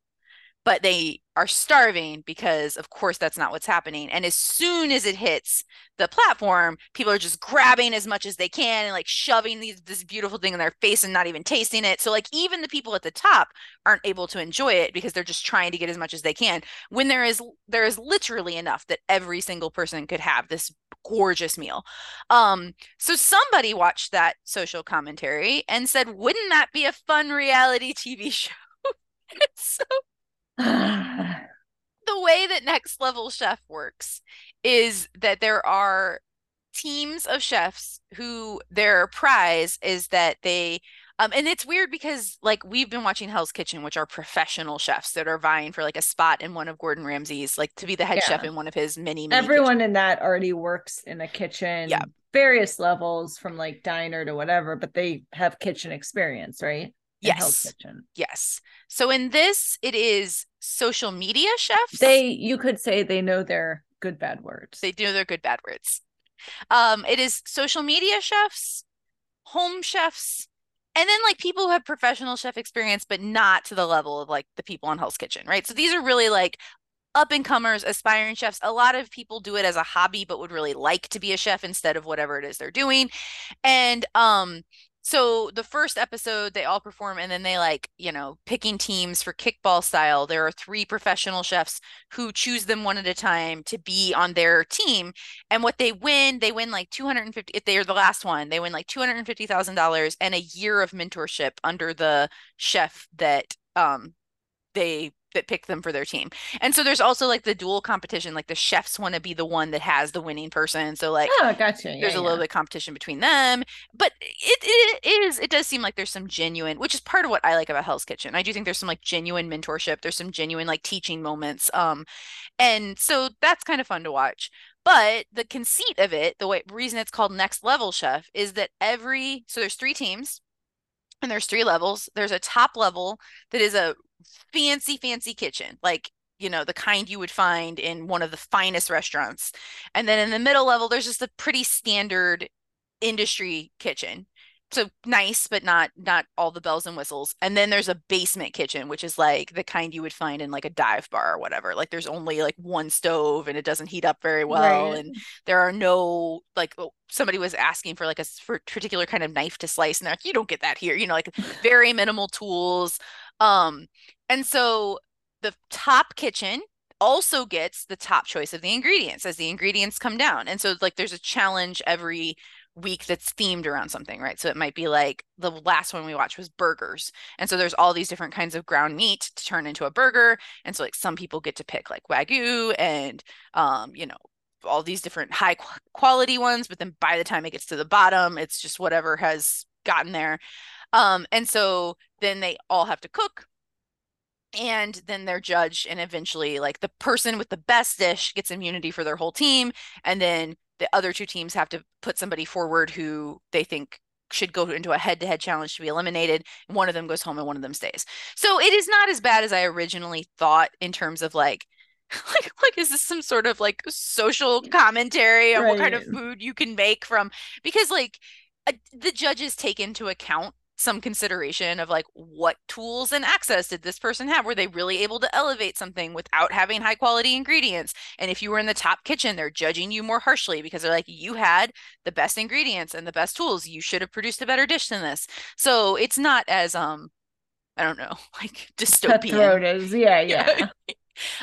but they are starving because of course that's not what's happening. And as soon as it hits the platform people are just grabbing as much as they can and like shoving these this beautiful thing in their face and not even tasting it. So like even the people at the top aren't able to enjoy it because they're just trying to get as much as they can when there is there is literally enough that every single person could have this gorgeous meal. Um so somebody watched that social commentary and said wouldn't that be a fun reality tv show? It's so the way that next level chef works is that there are teams of chefs who their prize is that they Um, and it's weird because like we've been watching Hell's Kitchen, which are professional chefs that are vying for like a spot in one of Gordon Ramsay's, like to be the head Yeah. chef in one of his many. many Everyone in that already works in a kitchen. Yeah. Various levels from like diner to whatever, but they have kitchen experience, right? Yes. Kitchen. Yes. So in this, it is social media chefs. They you could say they know their good bad words. they do their good bad words. Um, it is social media chefs, home chefs, and then like people who have professional chef experience, but not to the level of like the people on Hell's Kitchen, right? So these are really like up and comers, aspiring chefs. A lot of people do it as a hobby, but would really like to be a chef instead of whatever it is they're doing. And um, so the first episode, they all perform, and then they like, you know, picking teams for kickball style. There are three professional chefs who choose them one at a time to be on their team. And what they win, they win like 250, if they are the last one, they win like $250,000 and a year of mentorship under the chef that um they that pick them for their team. And so there's also like the dual competition, like the chefs want to be the one that has the winning person. So like oh, gotcha. Yeah, there's a little bit of competition between them but it, it is it does seem like there's some genuine which is part of what i like about hell's kitchen i do think there's some like genuine mentorship there's some genuine like teaching moments um and so that's kind of fun to watch but the conceit of it the way reason it's called next level chef is that every so there's three teams and there's three levels there's a top level that is a fancy fancy kitchen like you know the kind you would find in one of the finest restaurants. And then in the middle level there's just a pretty standard industry kitchen. So nice but not not all the bells and whistles. And then there's a basement kitchen which is like the kind you would find in like a dive bar or whatever. Like there's only like one stove and it doesn't heat up very well. Right. and there are no like oh, somebody was asking for like a for particular kind of knife to slice. And they're like you don't get that here. You know like very minimal tools. Um and so the top kitchen also gets the top choice of the ingredients as the ingredients come down. And so like there's a challenge every week that's themed around something, right? So it might be like the last one we watched was burgers. And so there's all these different kinds of ground meat to turn into a burger. And so like some people get to pick like wagyu and um, you know, all these different high qu- quality ones, but then by the time it gets to the bottom, it's just whatever has gotten there. Um, and so then they all have to cook and then they're judged and eventually like the person with the best dish gets immunity for their whole team and then the other two teams have to put somebody forward who they think should go into a head-to-head challenge to be eliminated. One of them goes home and one of them stays. So it is not as bad as i originally thought in terms of like like like is this some sort of like social commentary on what kind of food you can make from? Because like uh, the judges take into account some consideration of like what tools and access did this person have? Were they really able to elevate something without having high quality ingredients? And if you were in the top kitchen they're judging you more harshly because they're like you had the best ingredients and the best tools. You should have produced a better dish than this. So it's not as um i don't know like dystopian. Is yeah, yeah.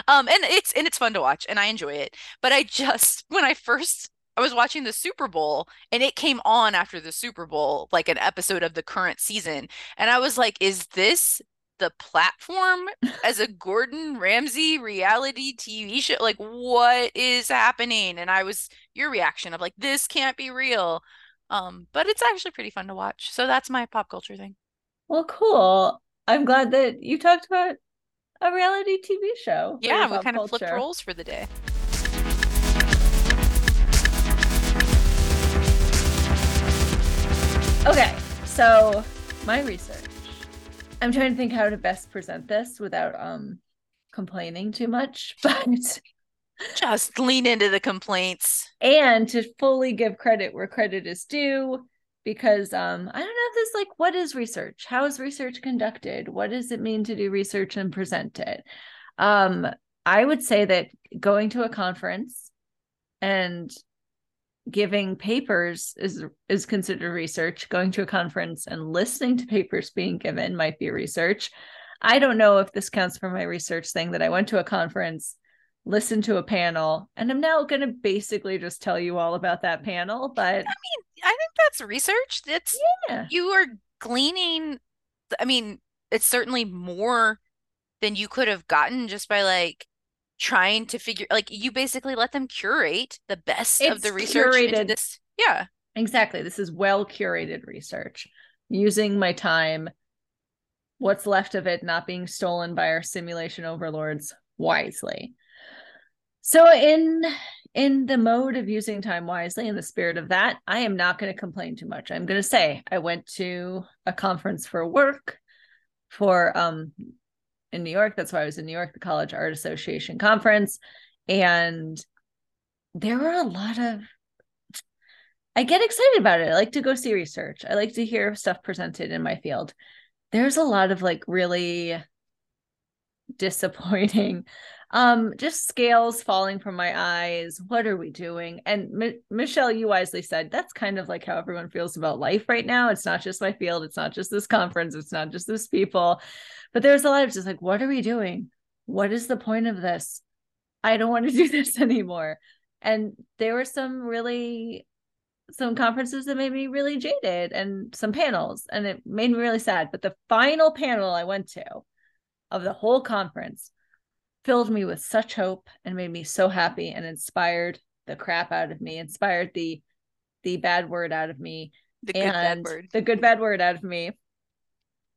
um and it's and it's fun to watch and i enjoy it. But i just when i first i was watching the super bowl and it came on after the super bowl like an episode of the current season and i was like is this the platform as a gordon ramsay reality tv show? Like what is happening? And i was your reaction of like this can't be real. Um but it's actually pretty fun to watch so that's my pop culture thing. Well, cool. I'm glad that you talked about a reality TV show. yeah we kind of flipped roles for the day Okay, so my research. I'm trying to think how to best present this without um complaining too much, but just lean into the complaints and to fully give credit where credit is due because um I don't know if this like what is research? How is research conducted? What does it mean to do research and present it? Um I would say that going to a conference and giving papers is is considered research going to a conference and listening to papers being given might be research i don't know if this counts for my research thing that i went to a conference listened to a panel and i'm now going to basically just tell you all about that panel but I mean, I think that's research. It's yeah you are gleaning. I mean, it's certainly more than you could have gotten just by like trying to figure. Like you basically let them curate the best of the research curated. this. Yeah, exactly this is well curated research using my time, what's left of it not being stolen by our simulation overlords wisely. So in in the mode of using time wisely in the spirit of that, I am not going to complain too much. I'm going to say I went to a conference for work for um in New York. That's why I was in New York, the College Art Association conference. And there were a lot of I get excited about it. I like to go see research. I like to hear stuff presented in my field. There's a lot of like really disappointing um just scales falling from my eyes. What are we doing? And M- michelle you wisely said that's kind of like how everyone feels about life right now. It's not just my field. It's not just this conference. It's not just this people. But there's a lot of just like what are we doing? What is the point of this? I don't want to do this anymore. And there were some really some conferences that made me really jaded and some panels and it made me really sad. But the final panel i went to of the whole conference filled me with such hope and made me so happy and inspired the crap out of me, inspired the the bad word out of me. The good bad word. The good bad word out of me.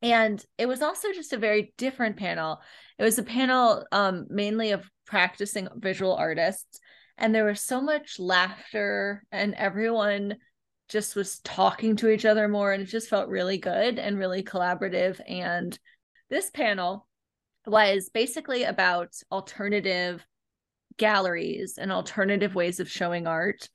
And it was also just a very different panel. It was a panel um, mainly of practicing visual artists. And there was so much laughter, and everyone just was talking to each other more. And it just felt really good and really collaborative. And this panel was basically about alternative galleries and alternative ways of showing art,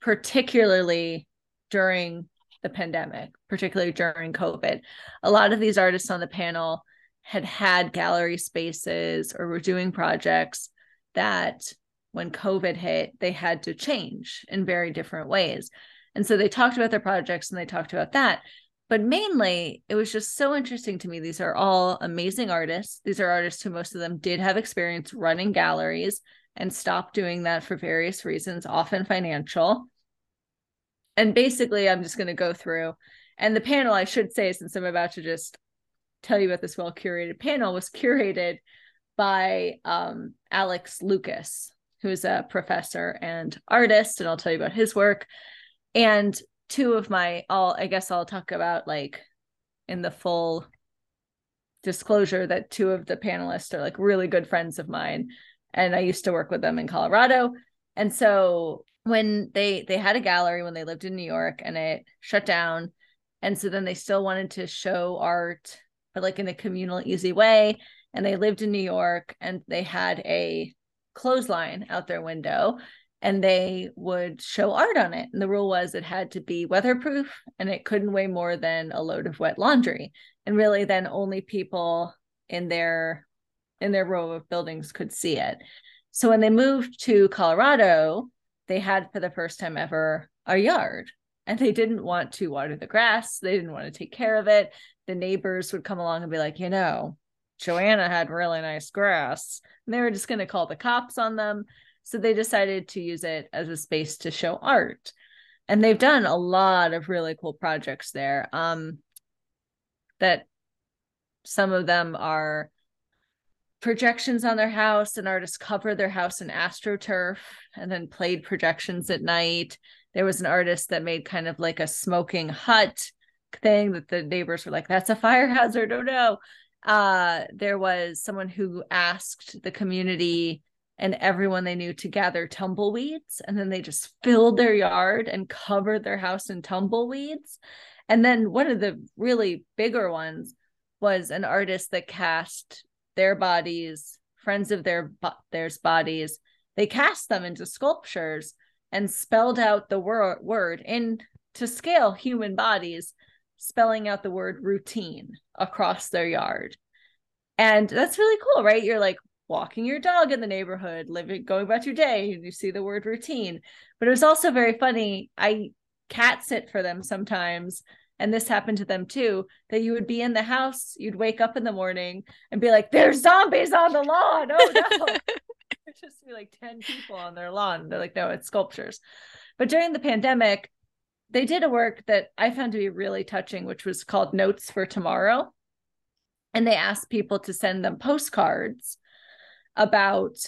particularly during the pandemic, particularly during COVID. A lot of these artists on the panel had had gallery spaces or were doing projects that when COVID hit, they had to change in very different ways. And so they talked about their projects and they talked about that but mainly it was just so interesting to me these are all amazing artists. These are artists who most of them did have experience running galleries and stopped doing that for various reasons often financial. And basically i'm just going to go through and the panel i should say since i'm about to just tell you about this well curated panel was curated by um, alex lucas who's a professor and artist and i'll tell you about his work. And two of my all I guess I'll talk about like in the full disclosure that two of the panelists are like really good friends of mine and I used to work with them in Colorado. And so when they they had a gallery when they lived in New York and it shut down. And so then they still wanted to show art but like in a communal easy way. And they lived in New York and they had a clothesline out their window and they would show art on it. And the rule was it had to be weatherproof and it couldn't weigh more than a load of wet laundry. And really then only people in their in their row of buildings could see it. So when they moved to Colorado, they had for the first time ever a yard and they didn't want to water the grass. They didn't want to take care of it. The neighbors would come along and be like, you know, Joanna had really nice grass. And they were just going to call the cops on them. So they decided to use it as a space to show art. And they've done a lot of really cool projects there. Um, that some of them are projections on their house and artists covered their house in astroturf and then played projections at night there was an artist that made kind of like a smoking hut thing that the neighbors were like that's a fire hazard oh no uh there was someone who asked the community and everyone they knew to gather tumbleweeds and then they just filled their yard and covered their house in tumbleweeds. And then one of the really bigger ones was an artist that cast their bodies friends of their theirs bodies. They cast them into sculptures and spelled out the wor- word in to scale human bodies spelling out the word routine across their yard. And that's really cool right? You're like walking your dog in the neighborhood, living, going about your day, and you see the word routine. But it was also very funny. I cat sit for them sometimes, and this happened to them too. That you would be in the house, you'd wake up in the morning and be like, "There's zombies on the lawn!" Oh no! There's just be like ten people on their lawn. They're like, "No, it's sculptures." But during the pandemic, they did a work that I found to be really touching, which was called Notes for Tomorrow. And they asked people to send them postcards about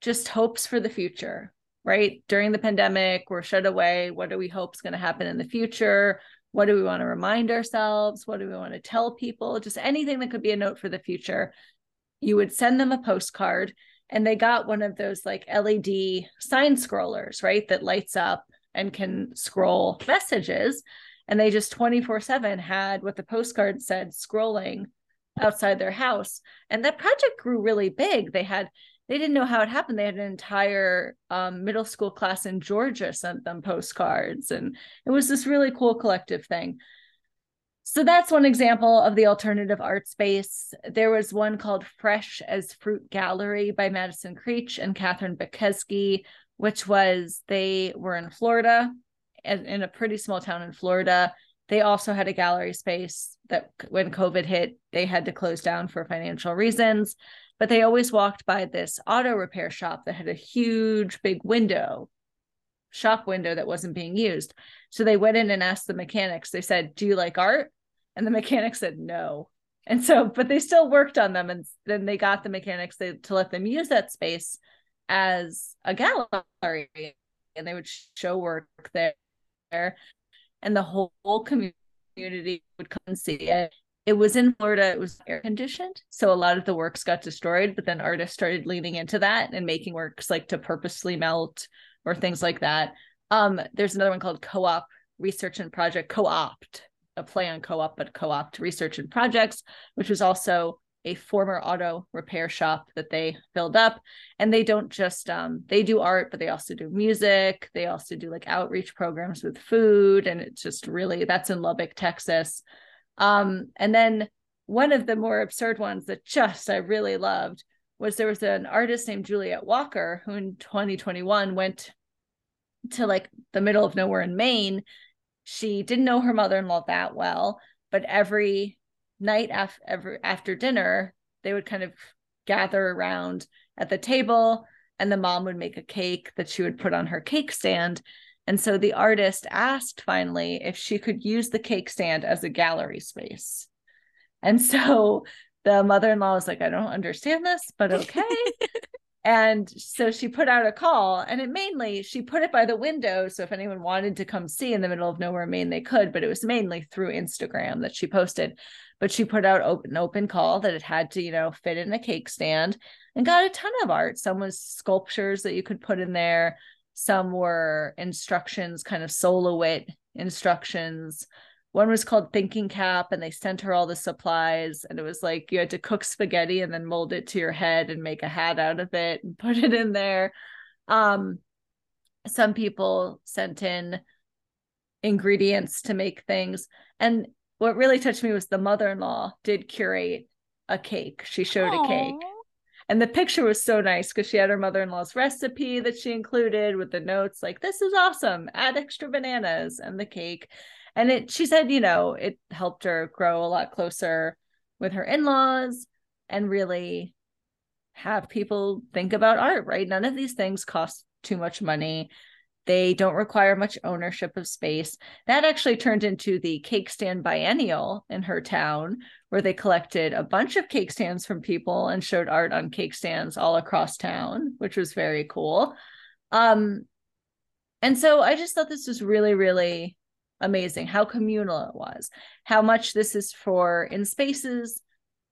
just hopes for the future, right? During the pandemic, we're shut away. What do we hope is going to happen in the future? What do we want to remind ourselves? What do we want to tell people? Just anything that could be a note for the future. You would send them a postcard and they got one of those like LED sign scrollers, right? That lights up and can scroll messages. And they just 24 7 had what the postcard said scrolling outside their house. And that project grew really big. They had, they didn't know how it happened. They had an entire um, middle school class in Georgia sent them postcards. And it was this really cool collective thing. So that's one example of the alternative art space. There was one called Fresh as Fruit Gallery by Madison Creech and Catherine Bekeski, which was they were in Florida, in a pretty small town in Florida. They also had a gallery space that when COVID hit, they had to close down for financial reasons. But they always walked by this auto repair shop that had a huge big window, shop window that wasn't being used. So they went in and asked the mechanics, they said, Do you like art? And the mechanic said no. And so, but they still worked on them. And then they got the mechanics to, to let them use that space as a gallery and they would show work there. And the whole, whole community would come and see it. It was in Florida, it was air conditioned. So a lot of the works got destroyed, but then artists started leaning into that and making works like to purposely melt or things like that. Um, there's another one called Co op Research and Project Co opt a play on co-op, but co-opt research and projects, which was also a former auto repair shop that they filled up. And they don't just um, they do art, but they also do music. They also do like outreach programs with food. And it's just really that's in Lubbock, Texas. Um, and then one of the more absurd ones that just I really loved was there was an artist named Juliet Walker who in 2021 went to like the middle of nowhere in Maine she didn't know her mother-in-law that well but every night after after dinner they would kind of gather around at the table and the mom would make a cake that she would put on her cake stand. And so the artist asked finally if she could use the cake stand as a gallery space. And so the mother-in-law was like i don't understand this but okay And so she put out a call, and it mainly she put it by the window. So if anyone wanted to come see in the middle of nowhere, Maine, they could, but it was mainly through Instagram that she posted. But she put out open open call that it had to, you know, fit in a cake stand and got a ton of art. Some was sculptures that you could put in there, some were instructions, kind of soloist instructions one was called thinking cap and they sent her all the supplies and it was like you had to cook spaghetti and then mold it to your head and make a hat out of it and put it in there. Um some people sent in ingredients to make things and what really touched me was the mother-in-law did curate a cake. She showed Aww. a cake. And the picture was so nice because she had her mother-in-law's recipe that she included with the notes like this is awesome add extra bananas and the cake and it she said you know it helped her grow a lot closer with her in-laws and really have people think about art right? None of these things cost too much money. They don't require much ownership of space. That actually turned into the cake stand biennial in her town where they collected a bunch of cake stands from people and showed art on cake stands all across town which was very cool. Um and so i just thought this was really really amazing how communal it was how much this is for in spaces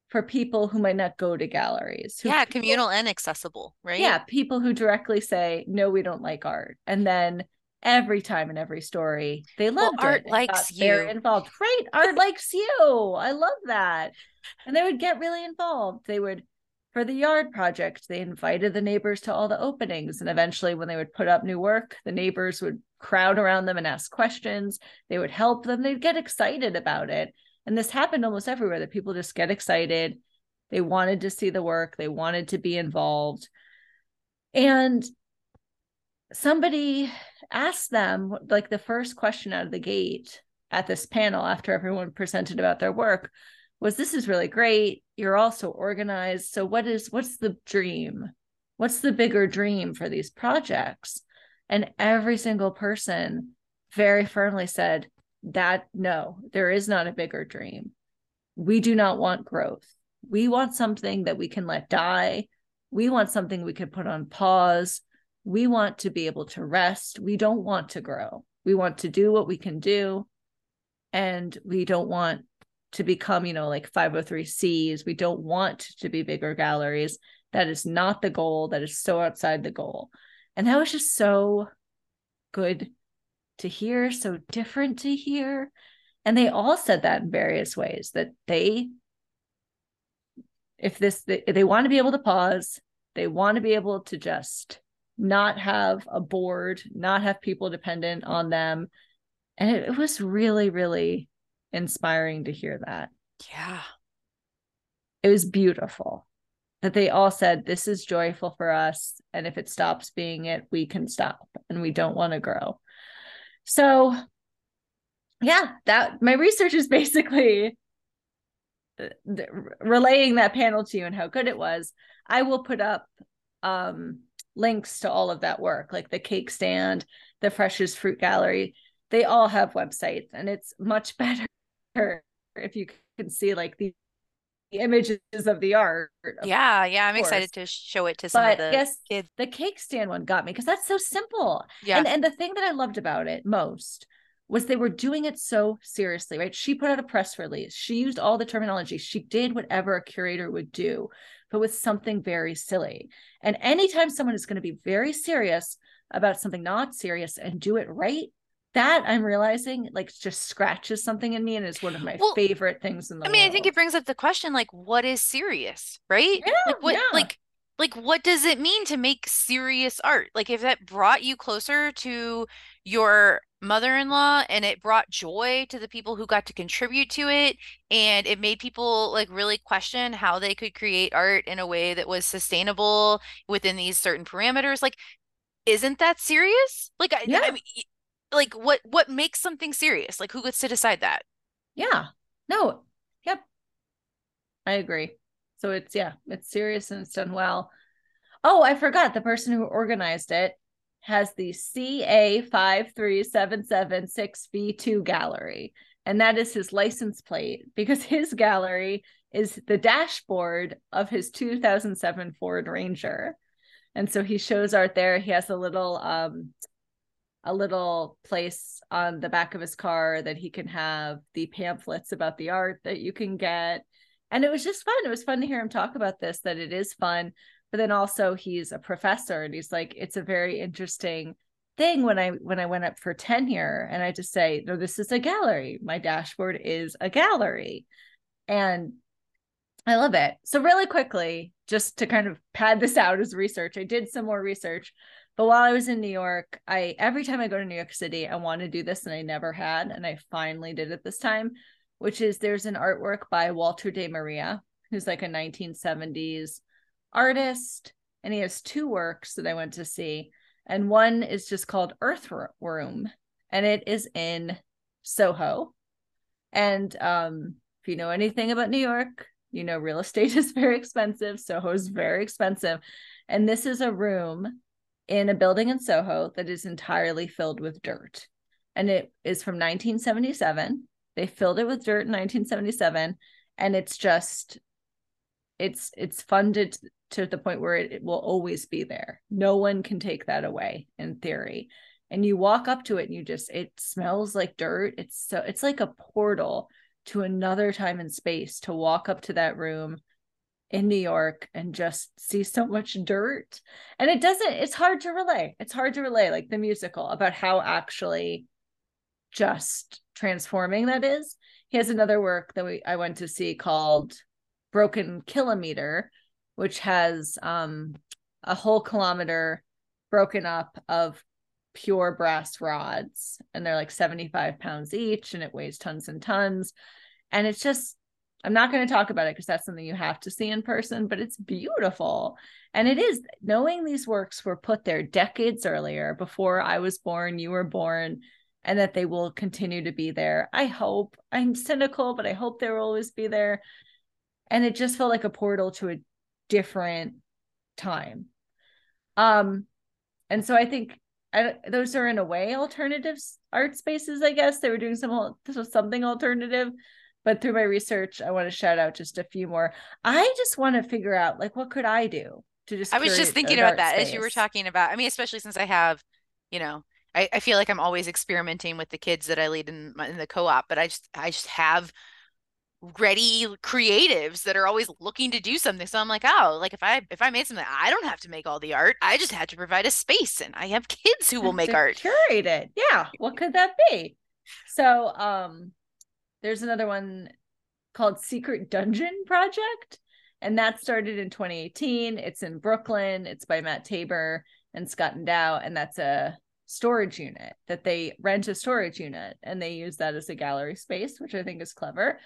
for people who might not go to galleries who, yeah communal and accessible right? Yeah people who directly say no we don't like art. And then every time in every story they loved well, art likes you. they're involved. Great art likes you. I love that. And they would get really involved. They would for the yard project, they invited the neighbors to all the openings. And eventually, when they would put up new work, the neighbors would crowd around them and ask questions. They would help them. They'd get excited about it. And this happened almost everywhere that people just get excited. They wanted to see the work, they wanted to be involved. And somebody asked them, like the first question out of the gate at this panel after everyone presented about their work was this is really great. You're also organized. So what is what's the dream? What's the bigger dream for these projects? And every single person very firmly said that no there is not a bigger dream. We do not want growth. We want something that we can let die. We want something we can put on pause. We want to be able to rest. We don't want to grow. We want to do what we can do. And we don't want to become, you know, like 503Cs. We don't want to be bigger galleries. That is not the goal. That is so outside the goal. And that was just so good to hear, so different to hear. And they all said that in various ways that they, if this, they, they want to be able to pause, they want to be able to just not have a board, not have people dependent on them. And it, it was really, really inspiring to hear that. Yeah. It was beautiful that they all said, This is joyful for us. And if it stops being it, we can stop and we don't want to grow. So, yeah, that my research is basically uh, relaying that panel to you and how good it was. I will put up um, links to all of that work, like the cake stand, the Fresh's Fruit Gallery. They all have websites, and it's much better if you can see like the images of the art. Of yeah, yeah, I'm course. excited to show it to some but of the yes, kids. the cake stand one got me because that's so simple. Yeah. And and the thing that I loved about it most was they were doing it so seriously, right? She put out a press release. She used all the terminology. She did whatever a curator would do, but with something very silly. And anytime someone is going to be very serious about something not serious and do it right, that I'm realizing like just scratches something in me and is one of my Well, favorite things in the I mean, I think it brings up the question like what is serious, right? Yeah, Like what yeah. like like what does it mean to make serious art? Like if that brought you closer to your mother-in-law and it brought joy to the people who got to contribute to it and it made people like really question how they could create art in a way that was sustainable within these certain parameters, like isn't that serious? Like I, Yeah. I mean, y- like what what makes something serious? Like who gets to decide that? Yeah. No. Yep. I agree. So it's yeah, it's serious and it's done well. Oh, I forgot the person who organized it has the CA53776B2 gallery. And that is his license plate because his gallery is the dashboard of his 2007 Ford Ranger. And so he shows art there. He has a little um a little place on the back of his car that he can have the pamphlets about the art that you can get. And it was just fun. It was fun to hear him talk about this, that it is fun. But then also he's a professor and he's like, it's a very interesting thing when I when I went up for tenure and I just say, no, this is a gallery. My dashboard is a gallery. And I love it. So really quickly, just to kind of pad this out as research, I did some more research. But while I was in New York, I every time I go to New York City, I want to do this and I never had, and I finally did it this time, which is there's an artwork by Walter de Maria, who's like a 1970s artist, and he has two works that I went to see, and one is just called Earth Room, and it is in Soho. And um, if you know anything about New York, you know real estate is very expensive. Soho is very expensive, and this is a room in a building in Soho that is entirely filled with dirt. And it is from 1977. They filled it with dirt in 1977 and it's just it's it's funded to the point where it, it will always be there. No one can take that away in theory. And you walk up to it and you just it smells like dirt. It's so it's like a portal to another time and space to walk up to that room in New York and just see so much dirt. And it doesn't, it's hard to relay. It's hard to relay, like the musical, about how actually just transforming that is. He has another work that we I went to see called Broken Kilometer, which has um a whole kilometer broken up of pure brass rods and they're like 75 pounds each and it weighs tons and tons and it's just I'm not going to talk about it because that's something you have to see in person, but it's beautiful. And it is knowing these works were put there decades earlier, before I was born, you were born, and that they will continue to be there. I hope. I'm cynical, but I hope they will always be there. And it just felt like a portal to a different time. Um, and so I think I, those are in a way alternative art spaces. I guess they were doing some something alternative but through my research i want to shout out just a few more i just want to figure out like what could i do to just I was just thinking about that as you were talking about. I mean, especially since I have, you know, I, I feel like I'm always experimenting with the kids that I lead in, my, in the co-op, but I just I just have ready creatives that are always looking to do something. So I'm like, oh, like if I if I made something, I don't have to make all the art. I just had to provide a space, and I have kids who will make art. Curate it. Yeah. What could that be? So um, there's another one called Secret Dungeon Project, and that started in 2018. It's in Brooklyn. It's by Matt Tabor and Scott and Dow, and that's a storage unit that they rent a storage unit and they use that as a gallery space, which I think is clever.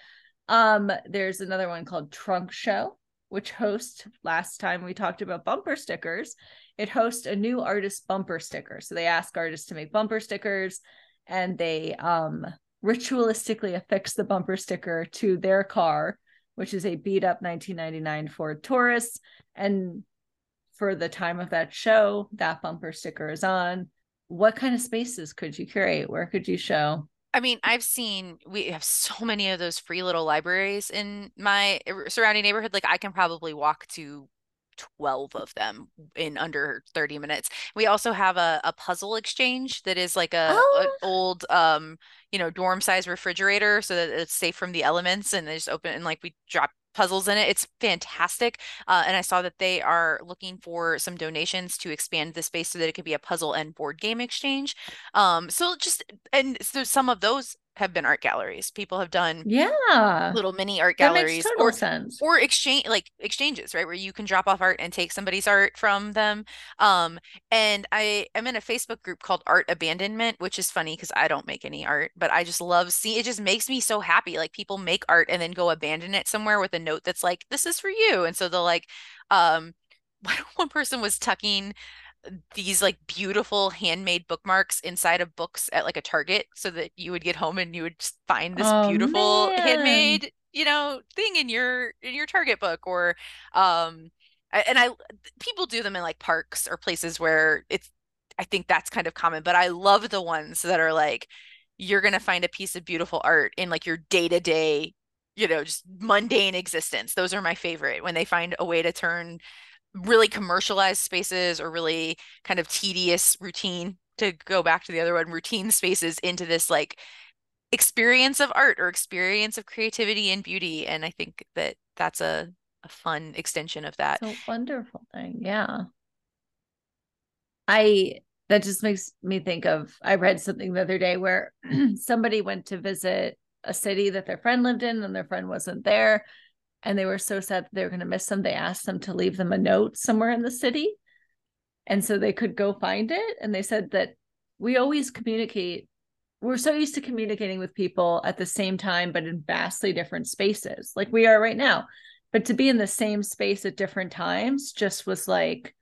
Um, there's another one called Trunk Show, which hosts last time we talked about bumper stickers. It hosts a new artist bumper sticker. So they ask artists to make bumper stickers and they um ritualistically affix the bumper sticker to their car, which is a beat up 1999 Ford Taurus. And for the time of that show, that bumper sticker is on. What kind of spaces could you curate? Where could you show? I mean, I've seen we have so many of those free little libraries in my surrounding neighborhood. Like I can probably walk to 12 of them in under 30 minutes. We also have a, a puzzle exchange that is like a, Oh. an old um, you know, dorm size refrigerator so that it's safe from the elements and they just open and like we drop puzzles in it. It's fantastic. Uh, and I saw that they are looking for some donations to expand the space so that it could be a puzzle and board game exchange. Um, so just and so some of those have been art galleries. People have done Yeah. little mini art galleries or sense. or exchange like exchanges right where you can drop off art and take somebody's art from them um and i am in a facebook group called art abandonment which is funny because i don't make any art but i just love seeing it just makes me so happy like people make art and then go abandon it somewhere with a note that's like this is for you and so they'll like um one person was tucking these like beautiful handmade bookmarks inside of books at like a Target so that you would get home and you would just find this Oh, beautiful man. handmade, you know, thing in your in your Target book or um and I people do them in like parks or places where it's I think that's kind of common, but I love the ones that are like you're going to find a piece of beautiful art in like your day-to-day, you know, just mundane existence. Those are my favorite when they find a way to turn really commercialized spaces or really kind of tedious routine to go back to the other one routine spaces into this like experience of art or experience of creativity and beauty and i think that that's a, a fun extension of that wonderful thing. Yeah. I that just makes me think of I read something the other day where somebody went to visit a city that their friend lived in and their friend wasn't there and they were so sad they were going to miss them. They asked them to leave them a note somewhere in the city. And so they could go find it. And they said that we always communicate we're so used to communicating with people at the same time but in vastly different spaces like we are right now. But to be in the same space at different times just was like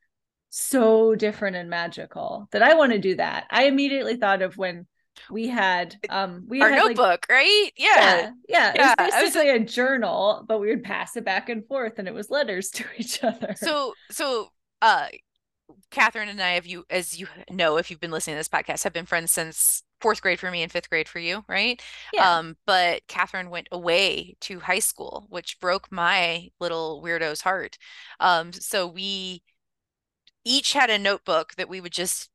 so different and magical that I want to do that. I immediately thought of when we had um we our had like notebook right yeah yeah, yeah, Yeah, it was was- basically a journal, but we would pass it back and forth and it was letters to each other. so so uh catherine and i have you as you know if you've been listening to this podcast have been friends since fourth grade for me and fifth grade for you right yeah. Um, but Catherine went away to high school, which broke my little weirdo's heart. Um, so we each had a notebook that we would just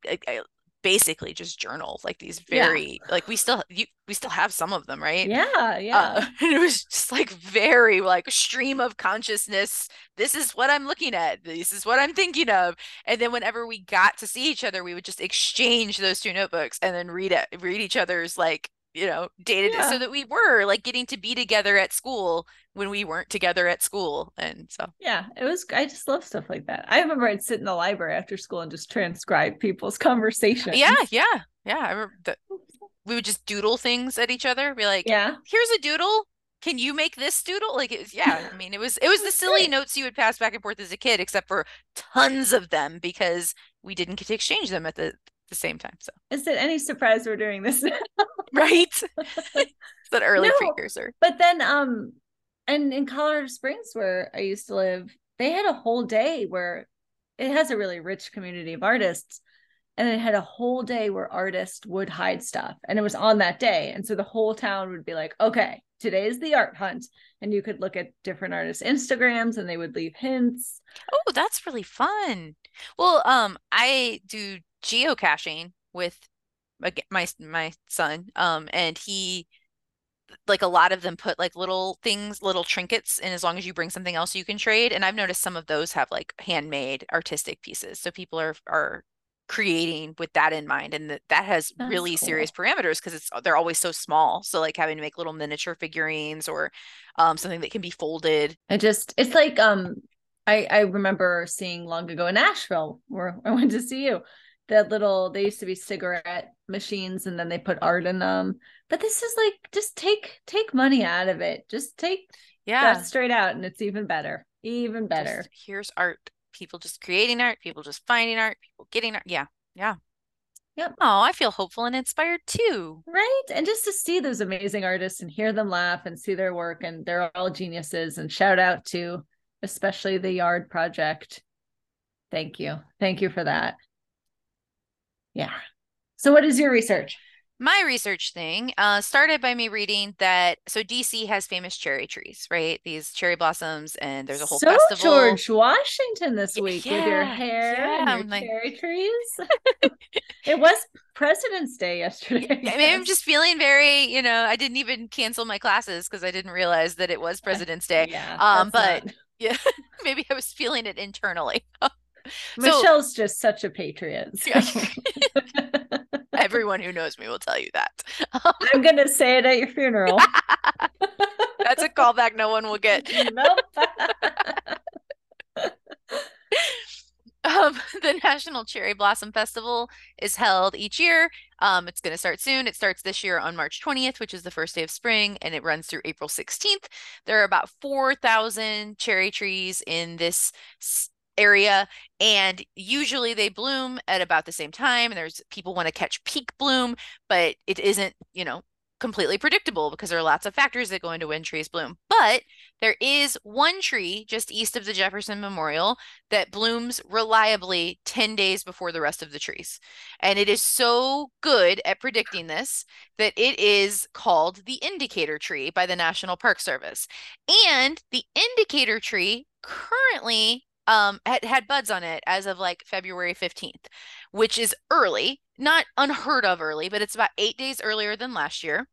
basically just journal like these Yeah. very like we still you, we still have some of them, right? yeah, yeah. Uh, and it was just like very like stream of consciousness. This is what I'm looking at. This is what I'm thinking of. And then whenever we got to see each other, we would just exchange those two notebooks and then read it, read each other's like you know dated Yeah. so that we were like getting to be together at school when we weren't together at school. And so yeah, it was I just love stuff like that. I remember I'd sit in the library after school and just transcribe people's conversations. yeah, yeah, yeah. I remember we would just doodle things at each other. Be like, Yeah. here's a doodle. Can you make this doodle? Like, it was, yeah, I mean, it was it was the silly great. notes you would pass back and forth as a kid, except for tons of them because we didn't get to exchange them at the the same time. So, Is it any surprise we're doing this now? right, that early No. precursor. But then um and in Colorado Springs where I used to live, they had a whole day where it has a really rich community of artists. And it had a whole day where artists would hide stuff. And it was on that day. And so the whole town would be like, okay, today is the art hunt. And you could look at different artists' Instagrams and they would leave hints. Oh, that's really fun. Well, um, I do geocaching with my my son um and he like a lot of them put like little things little trinkets and as long as you bring something else you can trade and I've noticed some of those have like handmade artistic pieces so people are are creating with that in mind and that that has That's really serious parameters because it's they're always so small so like having to make little miniature figurines or um something that can be folded. I just it's like um I I remember seeing long ago in Nashville where I went to see you that little they used to be cigarette machines and then they put art in them. But this is like just take take money out of it. Just take yeah that straight out and it's even better. Even better. just here's art people just creating art people just finding art people getting art yeah yeah Yep. oh I feel hopeful and inspired too Right. And just to see those amazing artists and hear them laugh and see their work and they're all geniuses and shout out to especially the Yard Project. Thank you. Thank you for that. Yeah. So what is your research? my research thing uh, started by me reading that so DC has famous cherry trees, right? These cherry blossoms, and there's a whole so festival. George Washington this week with your hair yeah, and your like- cherry trees. it was President's Day yesterday. I I mean, I'm just feeling very, you know, I didn't even cancel my classes because I didn't realize that it was President's Day. Yeah, Um, but not- yeah, maybe I was feeling it internally. So- Michelle's just such a patriot. Yeah. Everyone who knows me will tell you that. I'm gonna say it at your funeral. That's a callback no one will get. nope. Um, the National Cherry Blossom Festival is held each year. Um, it's going to start soon. It starts this year on March 20th, which is the first day of spring, and it runs through April 16th. There are about 4,000 cherry trees in this area, and usually they bloom at about the same time. And there's people want to catch peak bloom, but it isn't, you know, completely predictable because there are lots of factors that go into when trees bloom. But there is one tree just east of the Jefferson Memorial that blooms reliably 10 days before the rest of the trees. And it is so good at predicting this that it is called the indicator tree by the National Park Service. And the indicator tree currently um, had, had buds on it as of like February 15th, which is early, not unheard of early, but it's about eight days earlier than last year.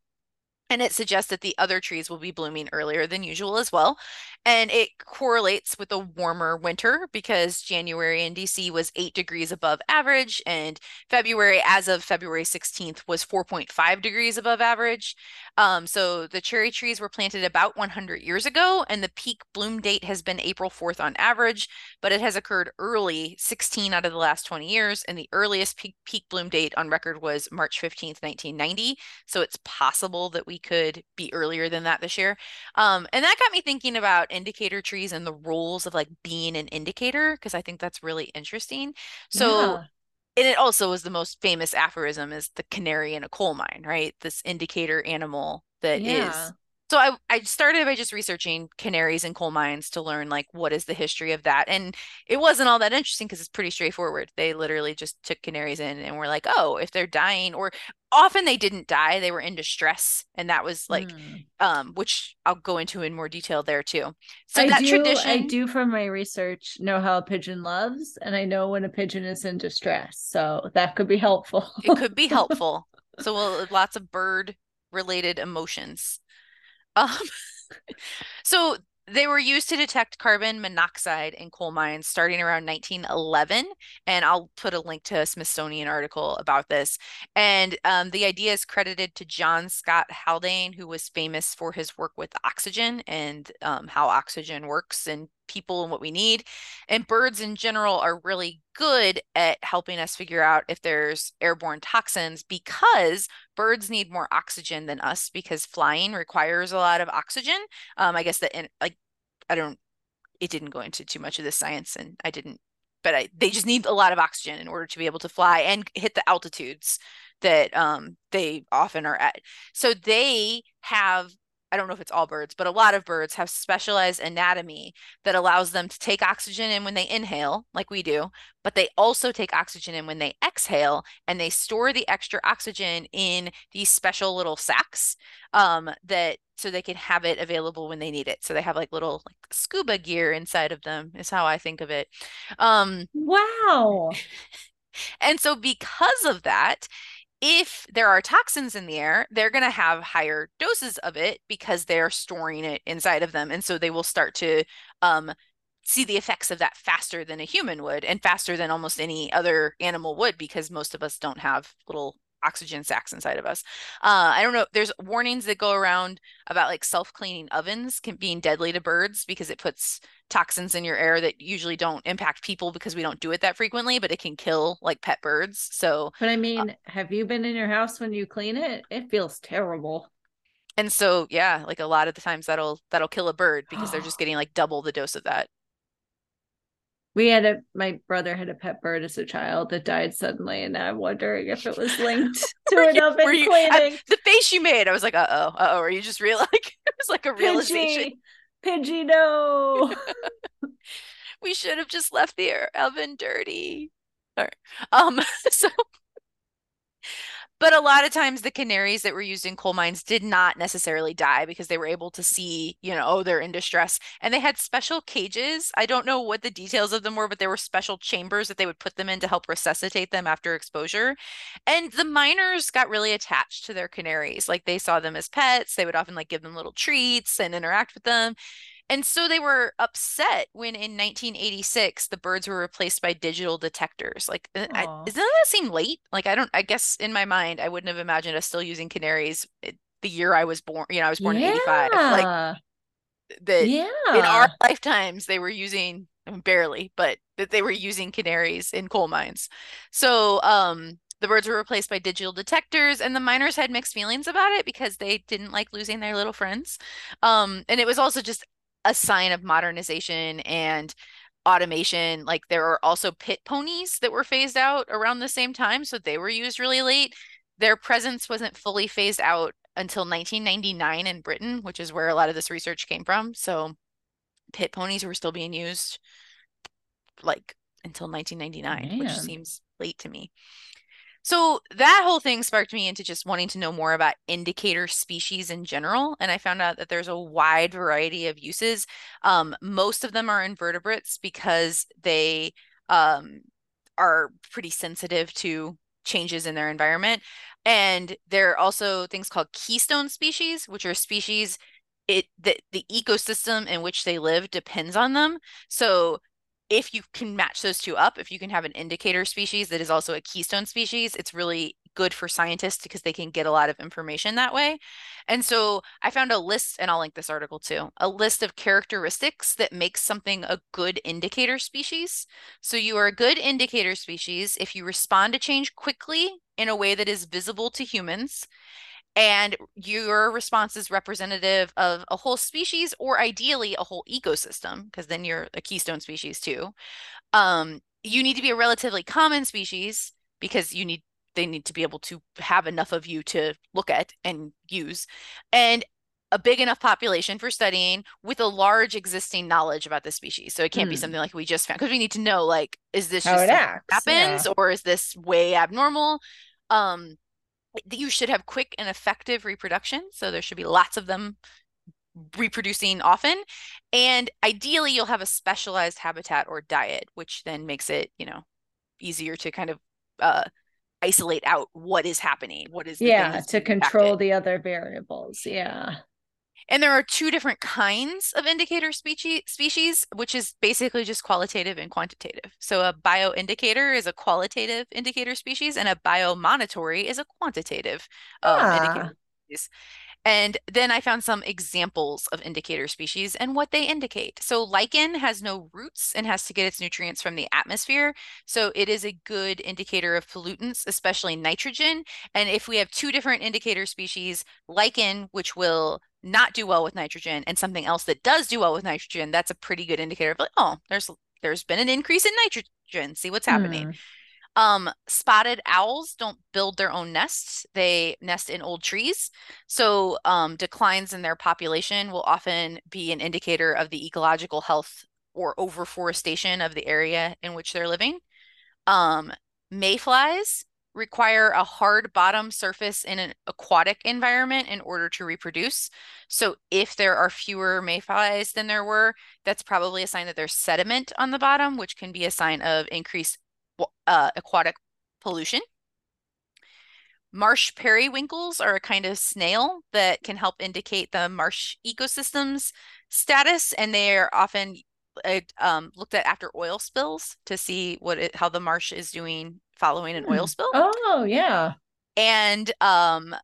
And it suggests that the other trees will be blooming earlier than usual as well. And it correlates with a warmer winter because January in DC was eight degrees above average, and February, as of February 16th, was 4.5 degrees above average. Um, so the cherry trees were planted about 100 years ago, and the peak bloom date has been April 4th on average, but it has occurred early 16 out of the last 20 years. And the earliest peak, peak bloom date on record was March 15th, 1990. So it's possible that we could be earlier than that this year. Um, and that got me thinking about indicator trees and the roles of like being an indicator, because I think that's really interesting. So Yeah. and it also was the most famous aphorism is the canary in a coal mine, right? This indicator animal that is. So I I started by just researching canaries and coal mines to learn like what is the history of that. And it wasn't all that interesting because it's pretty straightforward. They literally just took canaries in and were like, "Oh, if they're dying or often they didn't die, they were in distress." And that was like Mm. um which I'll go into in more detail there too. So I that do, tradition I do from my research know how a pigeon loves, and I know when a pigeon is in distress. So that could be helpful. it could be helpful. So we'll lots of bird related emotions. Um, so they were used to detect carbon monoxide in coal mines starting around 1911. And I'll put a link to a Smithsonian article about this. And um, the idea is credited to John Scott Haldane, who was famous for his work with oxygen and um, how oxygen works in people and what we need. And birds in general are really good at helping us figure out if there's airborne toxins because birds need more oxygen than us because flying requires a lot of oxygen. Um, I guess that in like I don't it didn't go into too much of the science and I didn't but I, they just need a lot of oxygen in order to be able to fly and hit the altitudes that um, they often are at. So they have I don't know if it's all birds, but a lot of birds have specialized anatomy that allows them to take oxygen in when they inhale, like we do, but they also take oxygen in when they exhale and they store the extra oxygen in these special little sacs um, that so they can have it available when they need it. So they have like little like scuba gear inside of them is how I think of it. Um, wow. and so because of that, if there are toxins in the air, they're going to have higher doses of it because they're storing it inside of them. And so they will start to um, see the effects of that faster than a human would and faster than almost any other animal would because most of us don't have little oxygen sacs inside of us. Uh, I don't know. There's warnings that go around about like self-cleaning ovens can being deadly to birds because it puts toxins in your air that usually don't impact people because we don't do it that frequently, but it can kill like pet birds. So, But I uh mean, have you been in your house when you clean it? It feels terrible. and so yeah, like a lot of the times that'll that'll kill a bird because they're just getting like double the dose of that. We had a my brother had a pet bird as a child that died suddenly, and I'm wondering if it was linked to an you- oven were you- I- cleaning. the face you made, I was like, uh oh, uh oh. Are you just real like it was like a realization? Pidgey, Pidgey, no. we should have just left the oven dirty. All right. Um, so, but a lot of times the canaries that were used in coal mines did not necessarily die because they were able to see, you know, oh, they're in distress. And they had special cages. I don't know what the details of them were, but there were special chambers that they would put them in to help resuscitate them after exposure. And the miners got really attached to their canaries. Like they saw them as pets. They would often like give them little treats and interact with them. And so they were upset when in 1986 the birds were replaced by digital detectors. Like, uh, I, doesn't that seem late? Like, I don't, I guess in my mind, I wouldn't have imagined us still using canaries eh, the year I was born. You know, I was born in 85. Like, Yeah. that yeah. in our lifetimes they were using, I mean, barely, but that they were using canaries in coal mines. So, um, the birds were replaced by digital detectors, and the miners had mixed feelings about it because they didn't like losing their little friends. Um, and it was also just a sign of modernization and automation. Like there are also pit ponies that were phased out around the same time, so they were used really late. Their presence wasn't fully phased out until 1999 in Britain, which is where a lot of this research came from. So pit ponies were still being used like until 1999, which seems late to me. So that whole thing sparked me into just wanting to know more about indicator species in general. And I found out that there's a wide variety of uses. Um, most of them are invertebrates because they um, are pretty sensitive to changes in their environment. And there are also things called keystone species, which are species it that the ecosystem in which they live depends on them. So if you can match those two up, if you can have an indicator species that is also a keystone species, it's really good for scientists because they can get a lot of information that way. And so I found a list, and I'll link this article too, a list of characteristics that makes something a good indicator species. So you are a good indicator species if you respond to change quickly in a way that is visible to humans and your response is representative of a whole species or ideally a whole ecosystem because then you're a keystone species too. Um, you need to be a relatively common species because you need they need to be able to have enough of you to look at and use and a big enough population for studying with a large existing knowledge about the species. So it can't be Hmm. something like we just found because we need to know like is this How just it something acts, happens or is this way abnormal? Um you should have quick and effective reproduction. So there should be lots of them reproducing often. And ideally, you'll have a specialized habitat or diet, which then makes it, you know, easier to kind of uh, isolate out what is happening, what is the yeah to control impacted. the other variables. Yeah. And there are two different kinds of indicator species, species, which is basically just qualitative and quantitative. So a bioindicator is a qualitative indicator species, and a biomonitory is a quantitative um, Ah. indicator species. And then I found some examples of indicator species and what they indicate. So lichen has no roots and has to get its nutrients from the atmosphere. So it is a good indicator of pollutants, especially nitrogen. And if we have two different indicator species, lichen, which will not do well with nitrogen, and something else that does do well with nitrogen, that's a pretty good indicator of like, oh, there's there's been an increase in nitrogen. See what's happening. Hmm. Um, spotted owls don't build their own nests. They nest in old trees. So um, declines in their population will often be an indicator of the ecological health or overforestation of the area in which they're living. Um, mayflies require a hard bottom surface in an aquatic environment in order to reproduce. So if there are fewer mayflies than there were, that's probably a sign that there's sediment on the bottom, which can be a sign of increased uh, aquatic pollution. marsh periwinkles are a kind of snail that can help indicate the marsh ecosystem's status, and they are often uh, um, looked at after oil spills to see what it, how the marsh is doing following an oil Hmm. spill. Oh yeah. And um,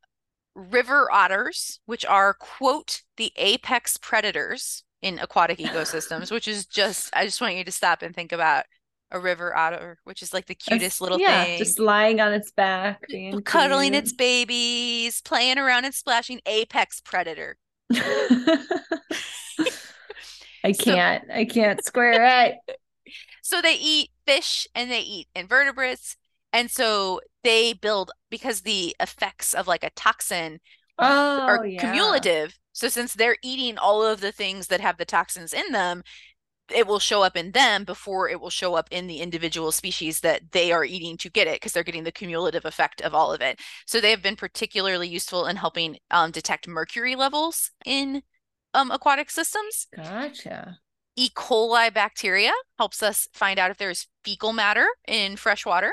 river otters, which are quote the apex predators in aquatic ecosystems, which is just I just want you to stop and think about a river otter, which is like the cutest little yeah, thing. just lying on its back, cuddling cute. its babies, playing around and splashing apex predator. I can't. I can't square it. So they eat fish and they eat invertebrates. And so they build because the effects of like a toxin Oh, are yeah. cumulative. So since they're eating all of the things that have the toxins in them, it will show up in them before it will show up in the individual species that they are eating to get it because they're getting the cumulative effect of all of it. So they have been particularly useful in helping um, detect mercury levels in um, aquatic systems. Gotcha. E. coli bacteria helps us find out if there's fecal matter in fresh water.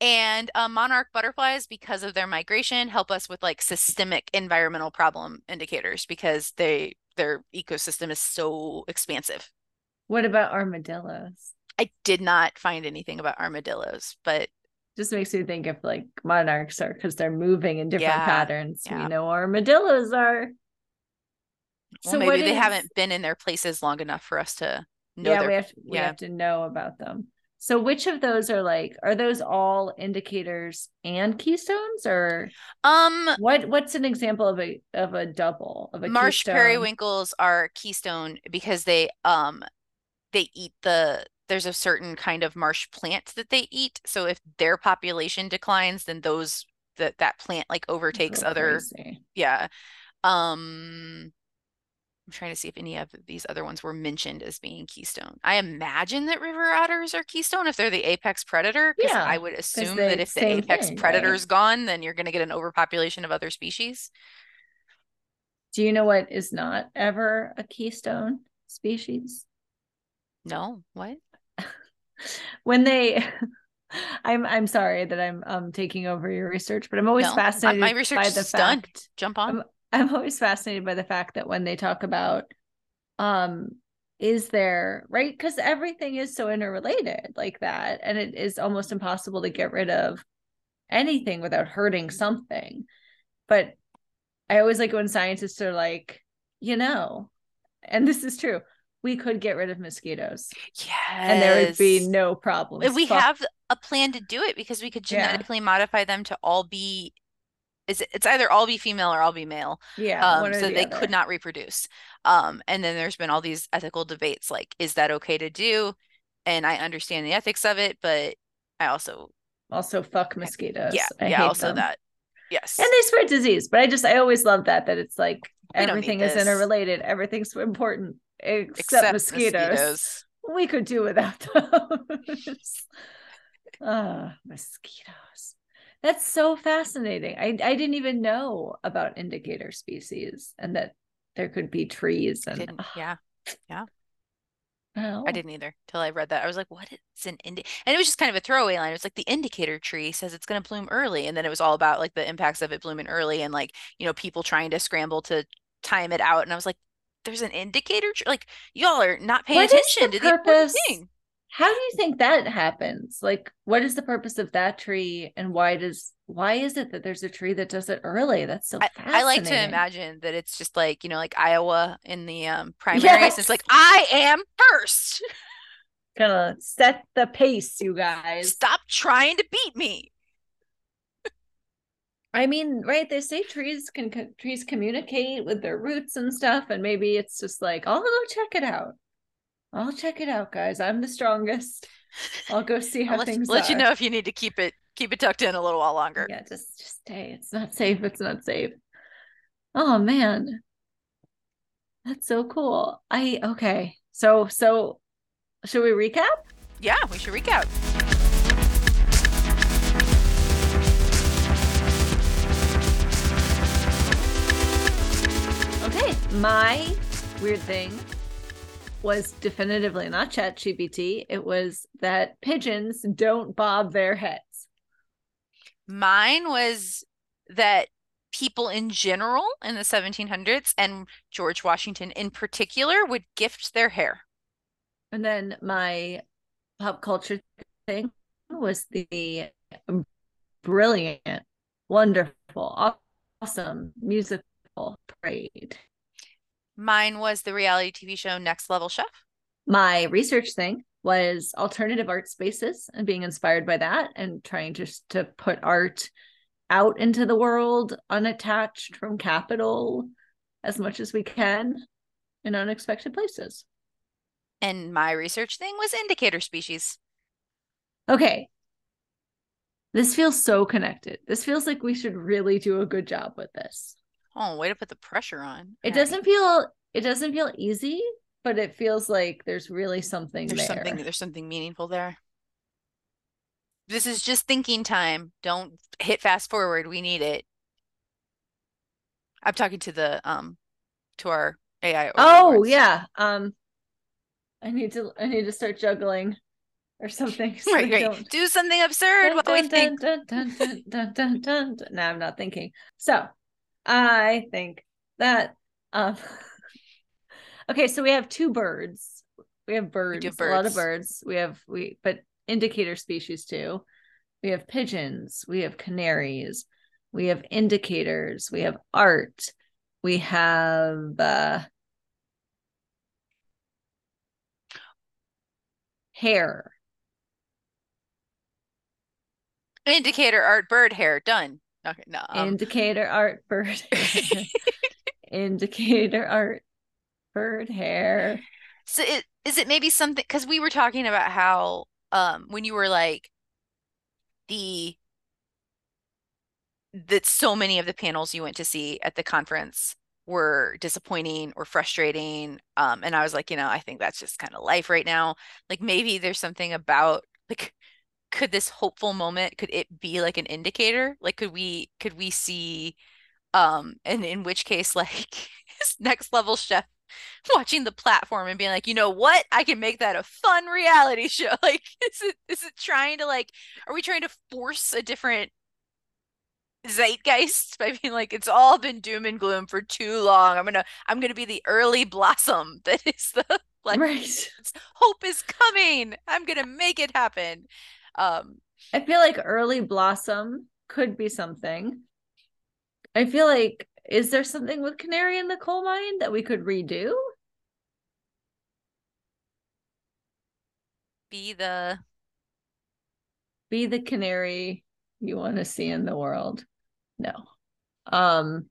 And uh, monarch butterflies, because of their migration, help us with like systemic environmental problem indicators because they their ecosystem is so expansive. What about armadillos? I did not find anything about armadillos, but Just makes me think if like monarchs are because they're moving in different Yeah, patterns. yeah. We know armadillos are. Well, maybe they is- haven't been in their places long enough for us to know yeah, their we have we yeah. have to know about them. So which of those are like are those all indicators and keystones or um what what's an example of a of a double of a marsh keystone? periwinkles are keystone because they um they eat the there's a certain kind of marsh plant that they eat so if their population declines then those that that plant like overtakes little other yeah um i'm trying to see if any of these other ones were mentioned as being keystone. I imagine that river otters are keystone if they're the apex predator Yeah, i would assume that if the apex thing, right? predator's gone then you're going to get an overpopulation of other species. Do you know what is not ever a keystone species? no what? When they I'm I'm sorry that I'm um taking over your research, but I'm always No, fascinated my research by the fact jump on. I'm I'm always fascinated by the fact that when they talk about um is there right? Because everything is so interrelated like that and it is almost impossible to get rid of anything without hurting something. But i always like when scientists are like you know and this is true we could get rid of mosquitoes. Yes and there would be no problems. If we have a plan to do it because we could Yeah. genetically modify them to all be is it- it's either all be female or all be male yeah um so the they other. could not reproduce um and then there's been all these ethical debates like is that okay to do and i understand the ethics of it but i also also fuck mosquitoes yeah I yeah also them. that yes and they spread disease but i just i always love that that it's like We everything is this. interrelated everything's important except, except mosquitoes. mosquitoes we could do without those ah mosquitoes that's so fascinating i i didn't even know about indicator species and that there could be trees and yeah wow. I didn't either till I read that. I was like, what is an indi-? And it was just kind of a throwaway line. It was like the indicator tree says it's going to bloom early. And then it was all about like the impacts of it blooming early and like, you know, people trying to scramble to time it out. And I was like, there's an indicator tree? Like, y'all are not paying What attention the to the thing. How do you think that happens like what is the purpose of that tree and why does why is it that there's a tree that does it early that's so I, I like to imagine that it's just like, you know, like Iowa in the um primaries. It's like, I am first. gonna set the pace you guys Stop trying to beat me. i mean right they say trees can trees communicate with their roots and stuff and maybe it's just like i'll go check it out i'll check it out guys. I'm the strongest. I'll go see how let, things let you know if you need to keep it keep it tucked in a little while longer. yeah just just stay. It's not safe. It's not safe. Oh man. That's so cool. I okay. So so should we recap? Yeah, we should recap. okay my weird thing was definitively not chat gpt it was that pigeons don't bob their heads Mine was that people in general in the 1700s and George Washington in particular would gift their hair. And then my pop culture thing was the brilliant, wonderful, awesome musical parade. Mine was the reality TV show Next Level Chef. My research thing was alternative art spaces and being inspired by that and trying just to put art out into the world unattached from capital as much as we can in unexpected places. And my research thing was indicator species. Okay. This feels so connected. This feels like we should really do a good job with this. Oh, way to put the pressure on. It doesn't feel it doesn't feel easy, but it feels like there's really something there's there. something there's something meaningful there. This is just thinking time. Don't hit fast forward. We need it. I'm talking to the um to our AI. Oh yeah. Um I need to I need to start juggling or something. so Right, right. don't- Do something absurd while we Dun, think. dun, dun, dun, dun, dun, dun, dun. No, I'm not thinking. So I think that um okay, so we have two birds. We have birds, have a lot of birds. birds. We have we but indicator species too. We have pigeons, we have canaries, we have indicators, we have art, we have uh hair. Indicator art bird hair done. Okay, no. Um, indicator art bird indicator art bird hair. So it, is it maybe something because we were talking about how um when you were like the that so many of the panels you went to see at the conference were disappointing or frustrating um and I was like you know I think that's just kind of life right now. Like maybe there's something about like could this hopeful moment could it be like an indicator like could we could we see um and in which case like next level chef watching the platform and being like, you know what? I can make that a fun reality show. Like, is it is it trying to like are we trying to force a different zeitgeist by being like it's all been doom and gloom for too long. I'm gonna I'm gonna be the early blossom that is the like right hope is coming. I'm gonna make it happen. Um i feel like early blossom could be something. I feel like is there something with canary in the coal mine that we could redo? Be the be the canary you want to see in the world. No. Um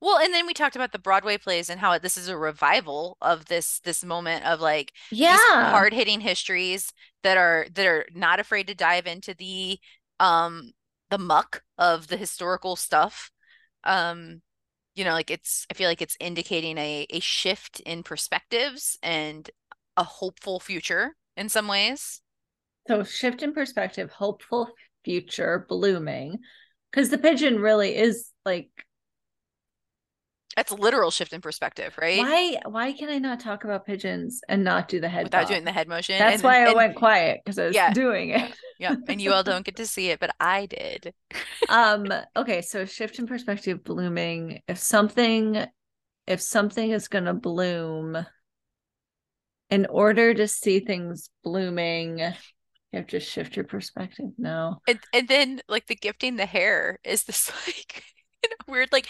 well, and then we talked about the Broadway plays and how this is a revival of this this moment of like yeah. hard hitting histories that are that are not afraid to dive into the um the muck of the historical stuff. Um you know like it's i feel like it's indicating a a shift in perspectives and a hopeful future in some ways. So shift in perspective hopeful future blooming because the pigeon really is like that's a literal shift in perspective right? Why why can i not talk about pigeons and not do the head without bob? doing the head motion that's and- why i and- went quiet because i was Yeah. doing it. Yeah. And you all don't get to see it but i did. Um okay so shift in perspective blooming. If something if something is going to bloom in order to see things blooming you have to shift your perspective no? And and then like the gifting the hair is this like you know, weird like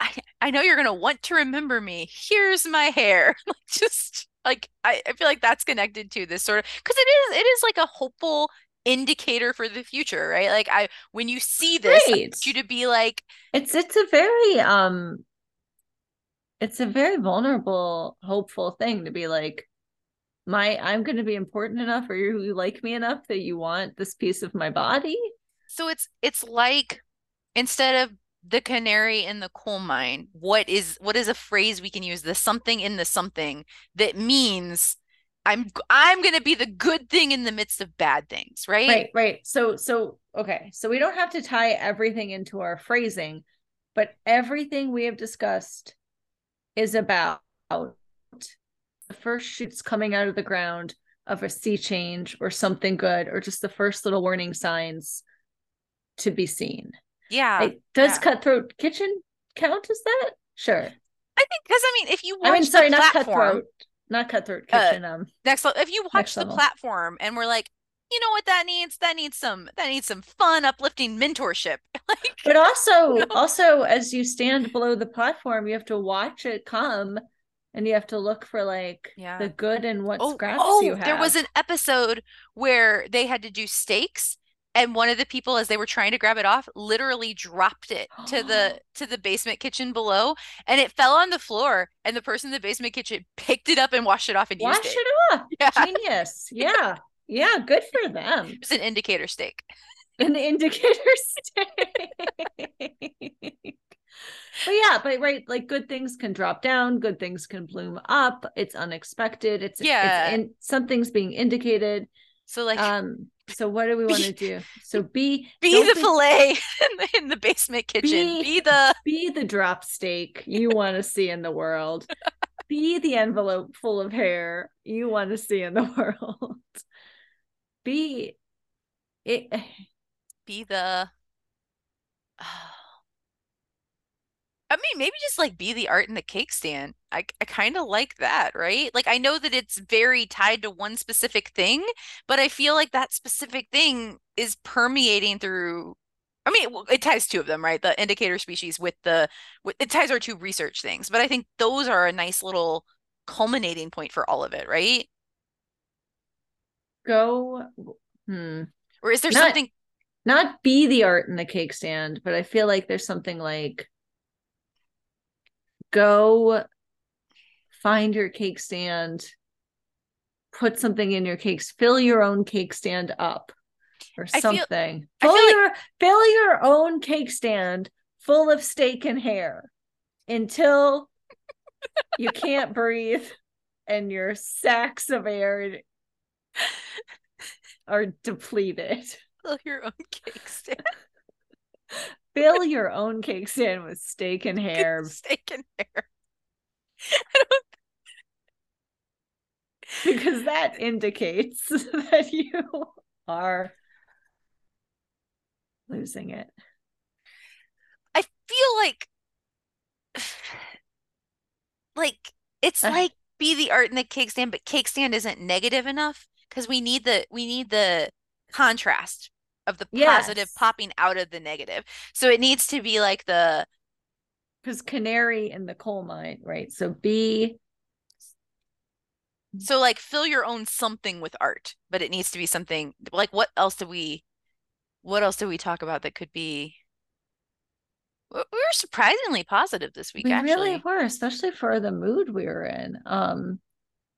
I I know you're gonna want to remember me. Here's my hair. Like just like I, I feel like that's connected to this sort of because it is it is like a hopeful indicator for the future, right? Like I when you see this, I Right. want you to be like, it's it's a very um it's a very vulnerable hopeful thing to be like my i'm going to be important enough or you like me enough that you want this piece of my body so it's it's like instead of the canary in the coal mine, what is what is a phrase we can use? The something in the something that means I'm I'm gonna be the good thing in the midst of bad things, right? right right so so okay so we don't have to tie everything into our phrasing but everything we have discussed is about the first shoots coming out of the ground of a sea change or something good or just the first little warning signs to be seen. Yeah. Like, does yeah. Cutthroat Kitchen count as that? Sure. I think because I mean, if you watch I mean, sorry, the not platform, Cutthroat, not Cutthroat Uh, Kitchen. um, next if you watch the level. platform and we're like, you know what that needs? That needs some that needs some fun, uplifting mentorship. like but also, also as you stand below the platform, you have to watch it come, and you have to look for like Yeah. the good and what oh, scraps oh you have. there was an episode where they had to do steaks and one of the people as they were trying to grab it off literally dropped it to the to the basement kitchen below and it fell on the floor and the person in the basement kitchen picked it up and washed it off and wash used it. Wash it off. Yeah. Genius. Yeah. Yeah. Good for them. It was an indicator steak. An indicator stick. But yeah, but right, like good things can drop down, good things can bloom up. It's unexpected. It's Yeah. it's in, something's being indicated. So like Um, so what do we want to do? So be be the fillet in the, in the basement kitchen. Be- Be, the be the drop steak you want to see in the world. Be the envelope full of hair you want to see in the world. Be it eh. be the oh, I mean, maybe just like be the art in the cake stand. I I kind of like that, right? Like I know that it's very tied to one specific thing, but I feel like that specific thing is permeating through I mean, it, it ties two of them, right? The indicator species with the with, it ties our two research things, but I think those are a nice little culminating point for all of it, right? go hmm. Or is there Not- something not be the art in the cake stand, but I feel like there's something like go find your cake stand, put something in your cakes, fill your own cake stand up or I feel- something. I fill feel like- your fill your own cake stand full of steak and hair until you can't breathe and your sacks of air are depleted. fill your own cake stand? fill your own cake stand with steak and hair steak and hair. because that indicates that you are losing it. I feel like like it's Uh. like be the art in the cake stand, but cake stand isn't negative enough because we need the we need the contrast of the positive Yes. popping out of the negative. So it needs to be like the Because canary in the coal mine, right? So be so like fill your own something with art, but it needs to be something like what else do we what else do we talk about that could be we we were surprisingly positive this week we actually. really were, especially for the mood we were in. Um,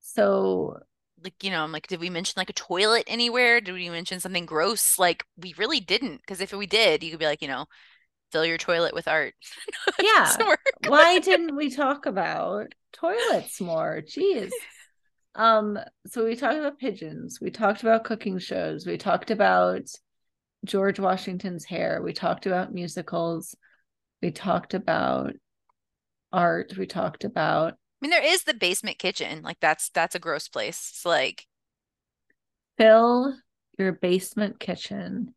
so like you know i'm like did we mention like a toilet anywhere? Did we mention something gross? Like we really didn't because if we did you could be like you know fill your toilet with art. Yeah, why didn't we talk about toilets more? Jeez. Um, so we talked about pigeons, we talked about cooking shows, we talked about George Washington's hair, we talked about musicals, we talked about art, we talked about mean, there is the basement kitchen. Like that's that's a gross place. It's like fill your basement kitchen.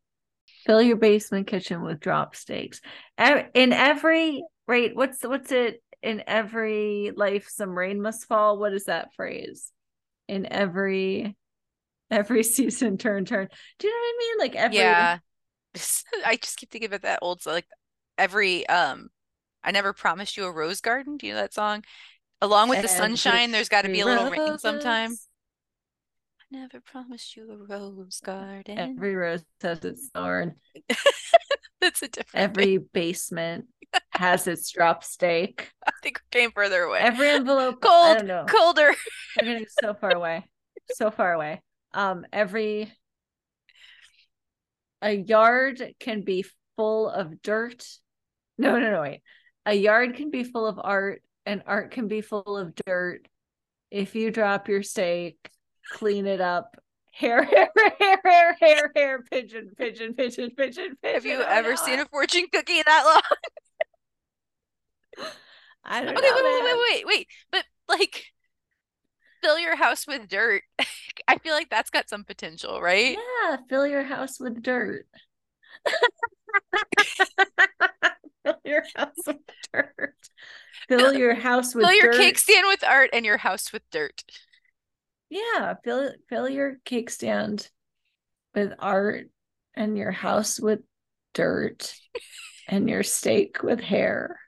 Fill your basement kitchen with drop steaks. E- In every right, what's what's it? In every life, some rain must fall. What is that phrase? In every every season, turn turn. Do you know what I mean? Like every yeah. I just keep thinking about that old like every um I never promised you a rose garden. Do you know that song? Along with the sunshine, there's got to be a little rain sometime. I never promised you a rose garden. Every rose has its thorn. That's a different Every basement has its drop steak. I think we came further away. Every envelope. I Cold, don't know. colder. We're getting so far away. So far away. Um, every a yard can be full of dirt. No, no, no, wait. A yard can be full of art, and art can be full of dirt. If you drop your steak, clean it up. Hair, hair, hair, hair, hair, hair, pigeon, pigeon, pigeon, pigeon, pigeon. Have you Oh, ever no, seen a fortune cookie that long? I don't Okay, know. wait, wait, wait, wait, wait. But like fill your house with dirt. I feel like that's got some potential, right? Yeah, fill your house with dirt. Fill your house with dirt. Fill your house with Fill your dirt. cake stand with art and your house with dirt. Yeah, fill fill your cake stand with art and your house with dirt and your steak with hair.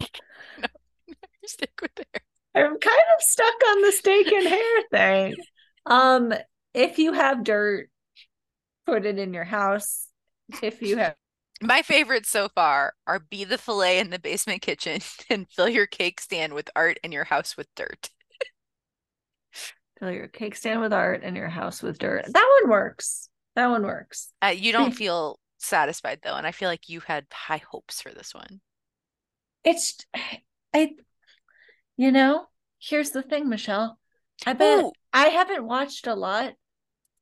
Stick with there. I'm kind of stuck on the steak and hair thing. Um, if you have dirt, put it in your house. If you have My favorites so far are be the fillet in the basement kitchen and fill your cake stand with art and your house with dirt. fill your cake stand with art and your house with dirt. That one works. That one works. Uh, you don't feel satisfied though, and I feel like you had high hopes for this one. It's I you know, here's the thing, Michelle. I bet Ooh, I haven't watched a lot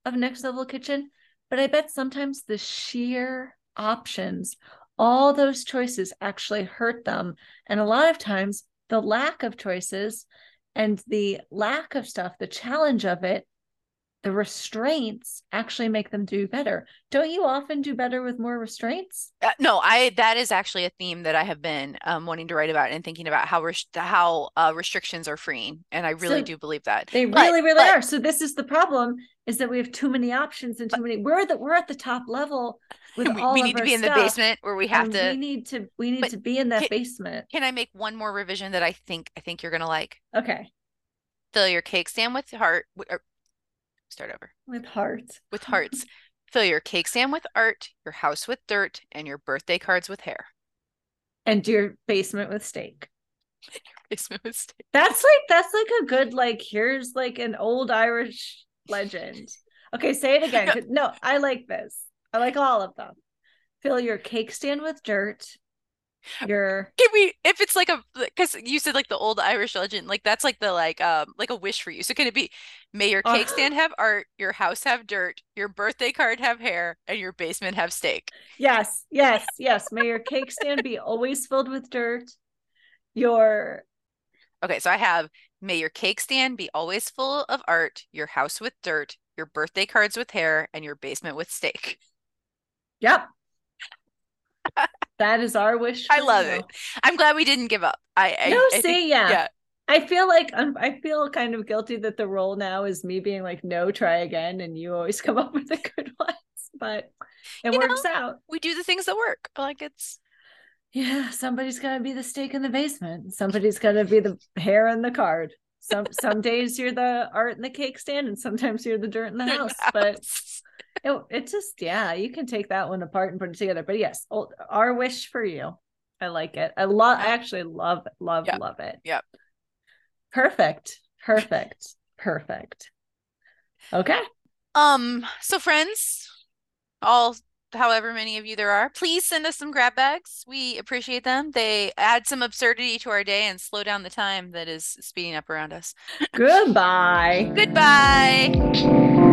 of Next Level Kitchen, but I bet sometimes the sheer options, all those choices actually hurt them. And a lot of times the lack of choices and the lack of stuff, the challenge of it, the restraints actually make them do better. Don't you often do better with more restraints? Uh, no, I that is actually a theme that I have been um, wanting to write about and thinking about how res- how uh, restrictions are freeing, and I really So do believe that. They But- really, really but- are. So this is the problem: is that we have too many options and too many. We're the we're at the top level with we, all we need to be in the stuff, basement where we have to. We need to. We need to be in that can- basement. Can I make one more revision that I think I think you're gonna like? Okay, Fill your cake stand with heart. or- er, Start over with hearts with hearts. Fill your cake stand with art, your house with dirt, and your birthday cards with hair. and your basement with steak. Basement with steak. That's like that's like a good like. Here's like an old Irish legend. Okay, say it again No, I like this. I like all of them. Fill your cake stand with dirt. Your Can we, if it's like a, because you said like the old Irish legend, like that's like the like um like a wish for you. So can it be, may your cake Uh. stand have art, your house have dirt, your birthday card have hair, and your basement have steak? Yes, yes, yes. May your cake stand be always filled with dirt. Your Okay, so I have, may your cake stand be always full of art, your house with dirt, your birthday cards with hair, and your basement with steak. Yep. That is our wish. I love you. it. I'm glad we didn't give up. I, I No, I see, think- yeah. yeah. I feel like I'm, I feel kind of guilty that the role now is me being like, no, try again, and you always come up with the good ones, but it You know, works out. we do the things that work. Like it's Yeah, somebody's got to be the steak in the basement. Somebody's got to be the hair in the card. Some some days you're the art in the cake stand, and sometimes you're the dirt in the house. But it, it just yeah, you can take that one apart and put it together. But yes, oh, our wish for you. I like it. I love. I actually love love Yeah. love it. Yep. Perfect. Perfect. Perfect. Okay. Um, so friends, all however many of you there are, please send us some grab bags. We appreciate them. They add some absurdity to our day and slow down the time that is speeding up around us. Goodbye. Goodbye.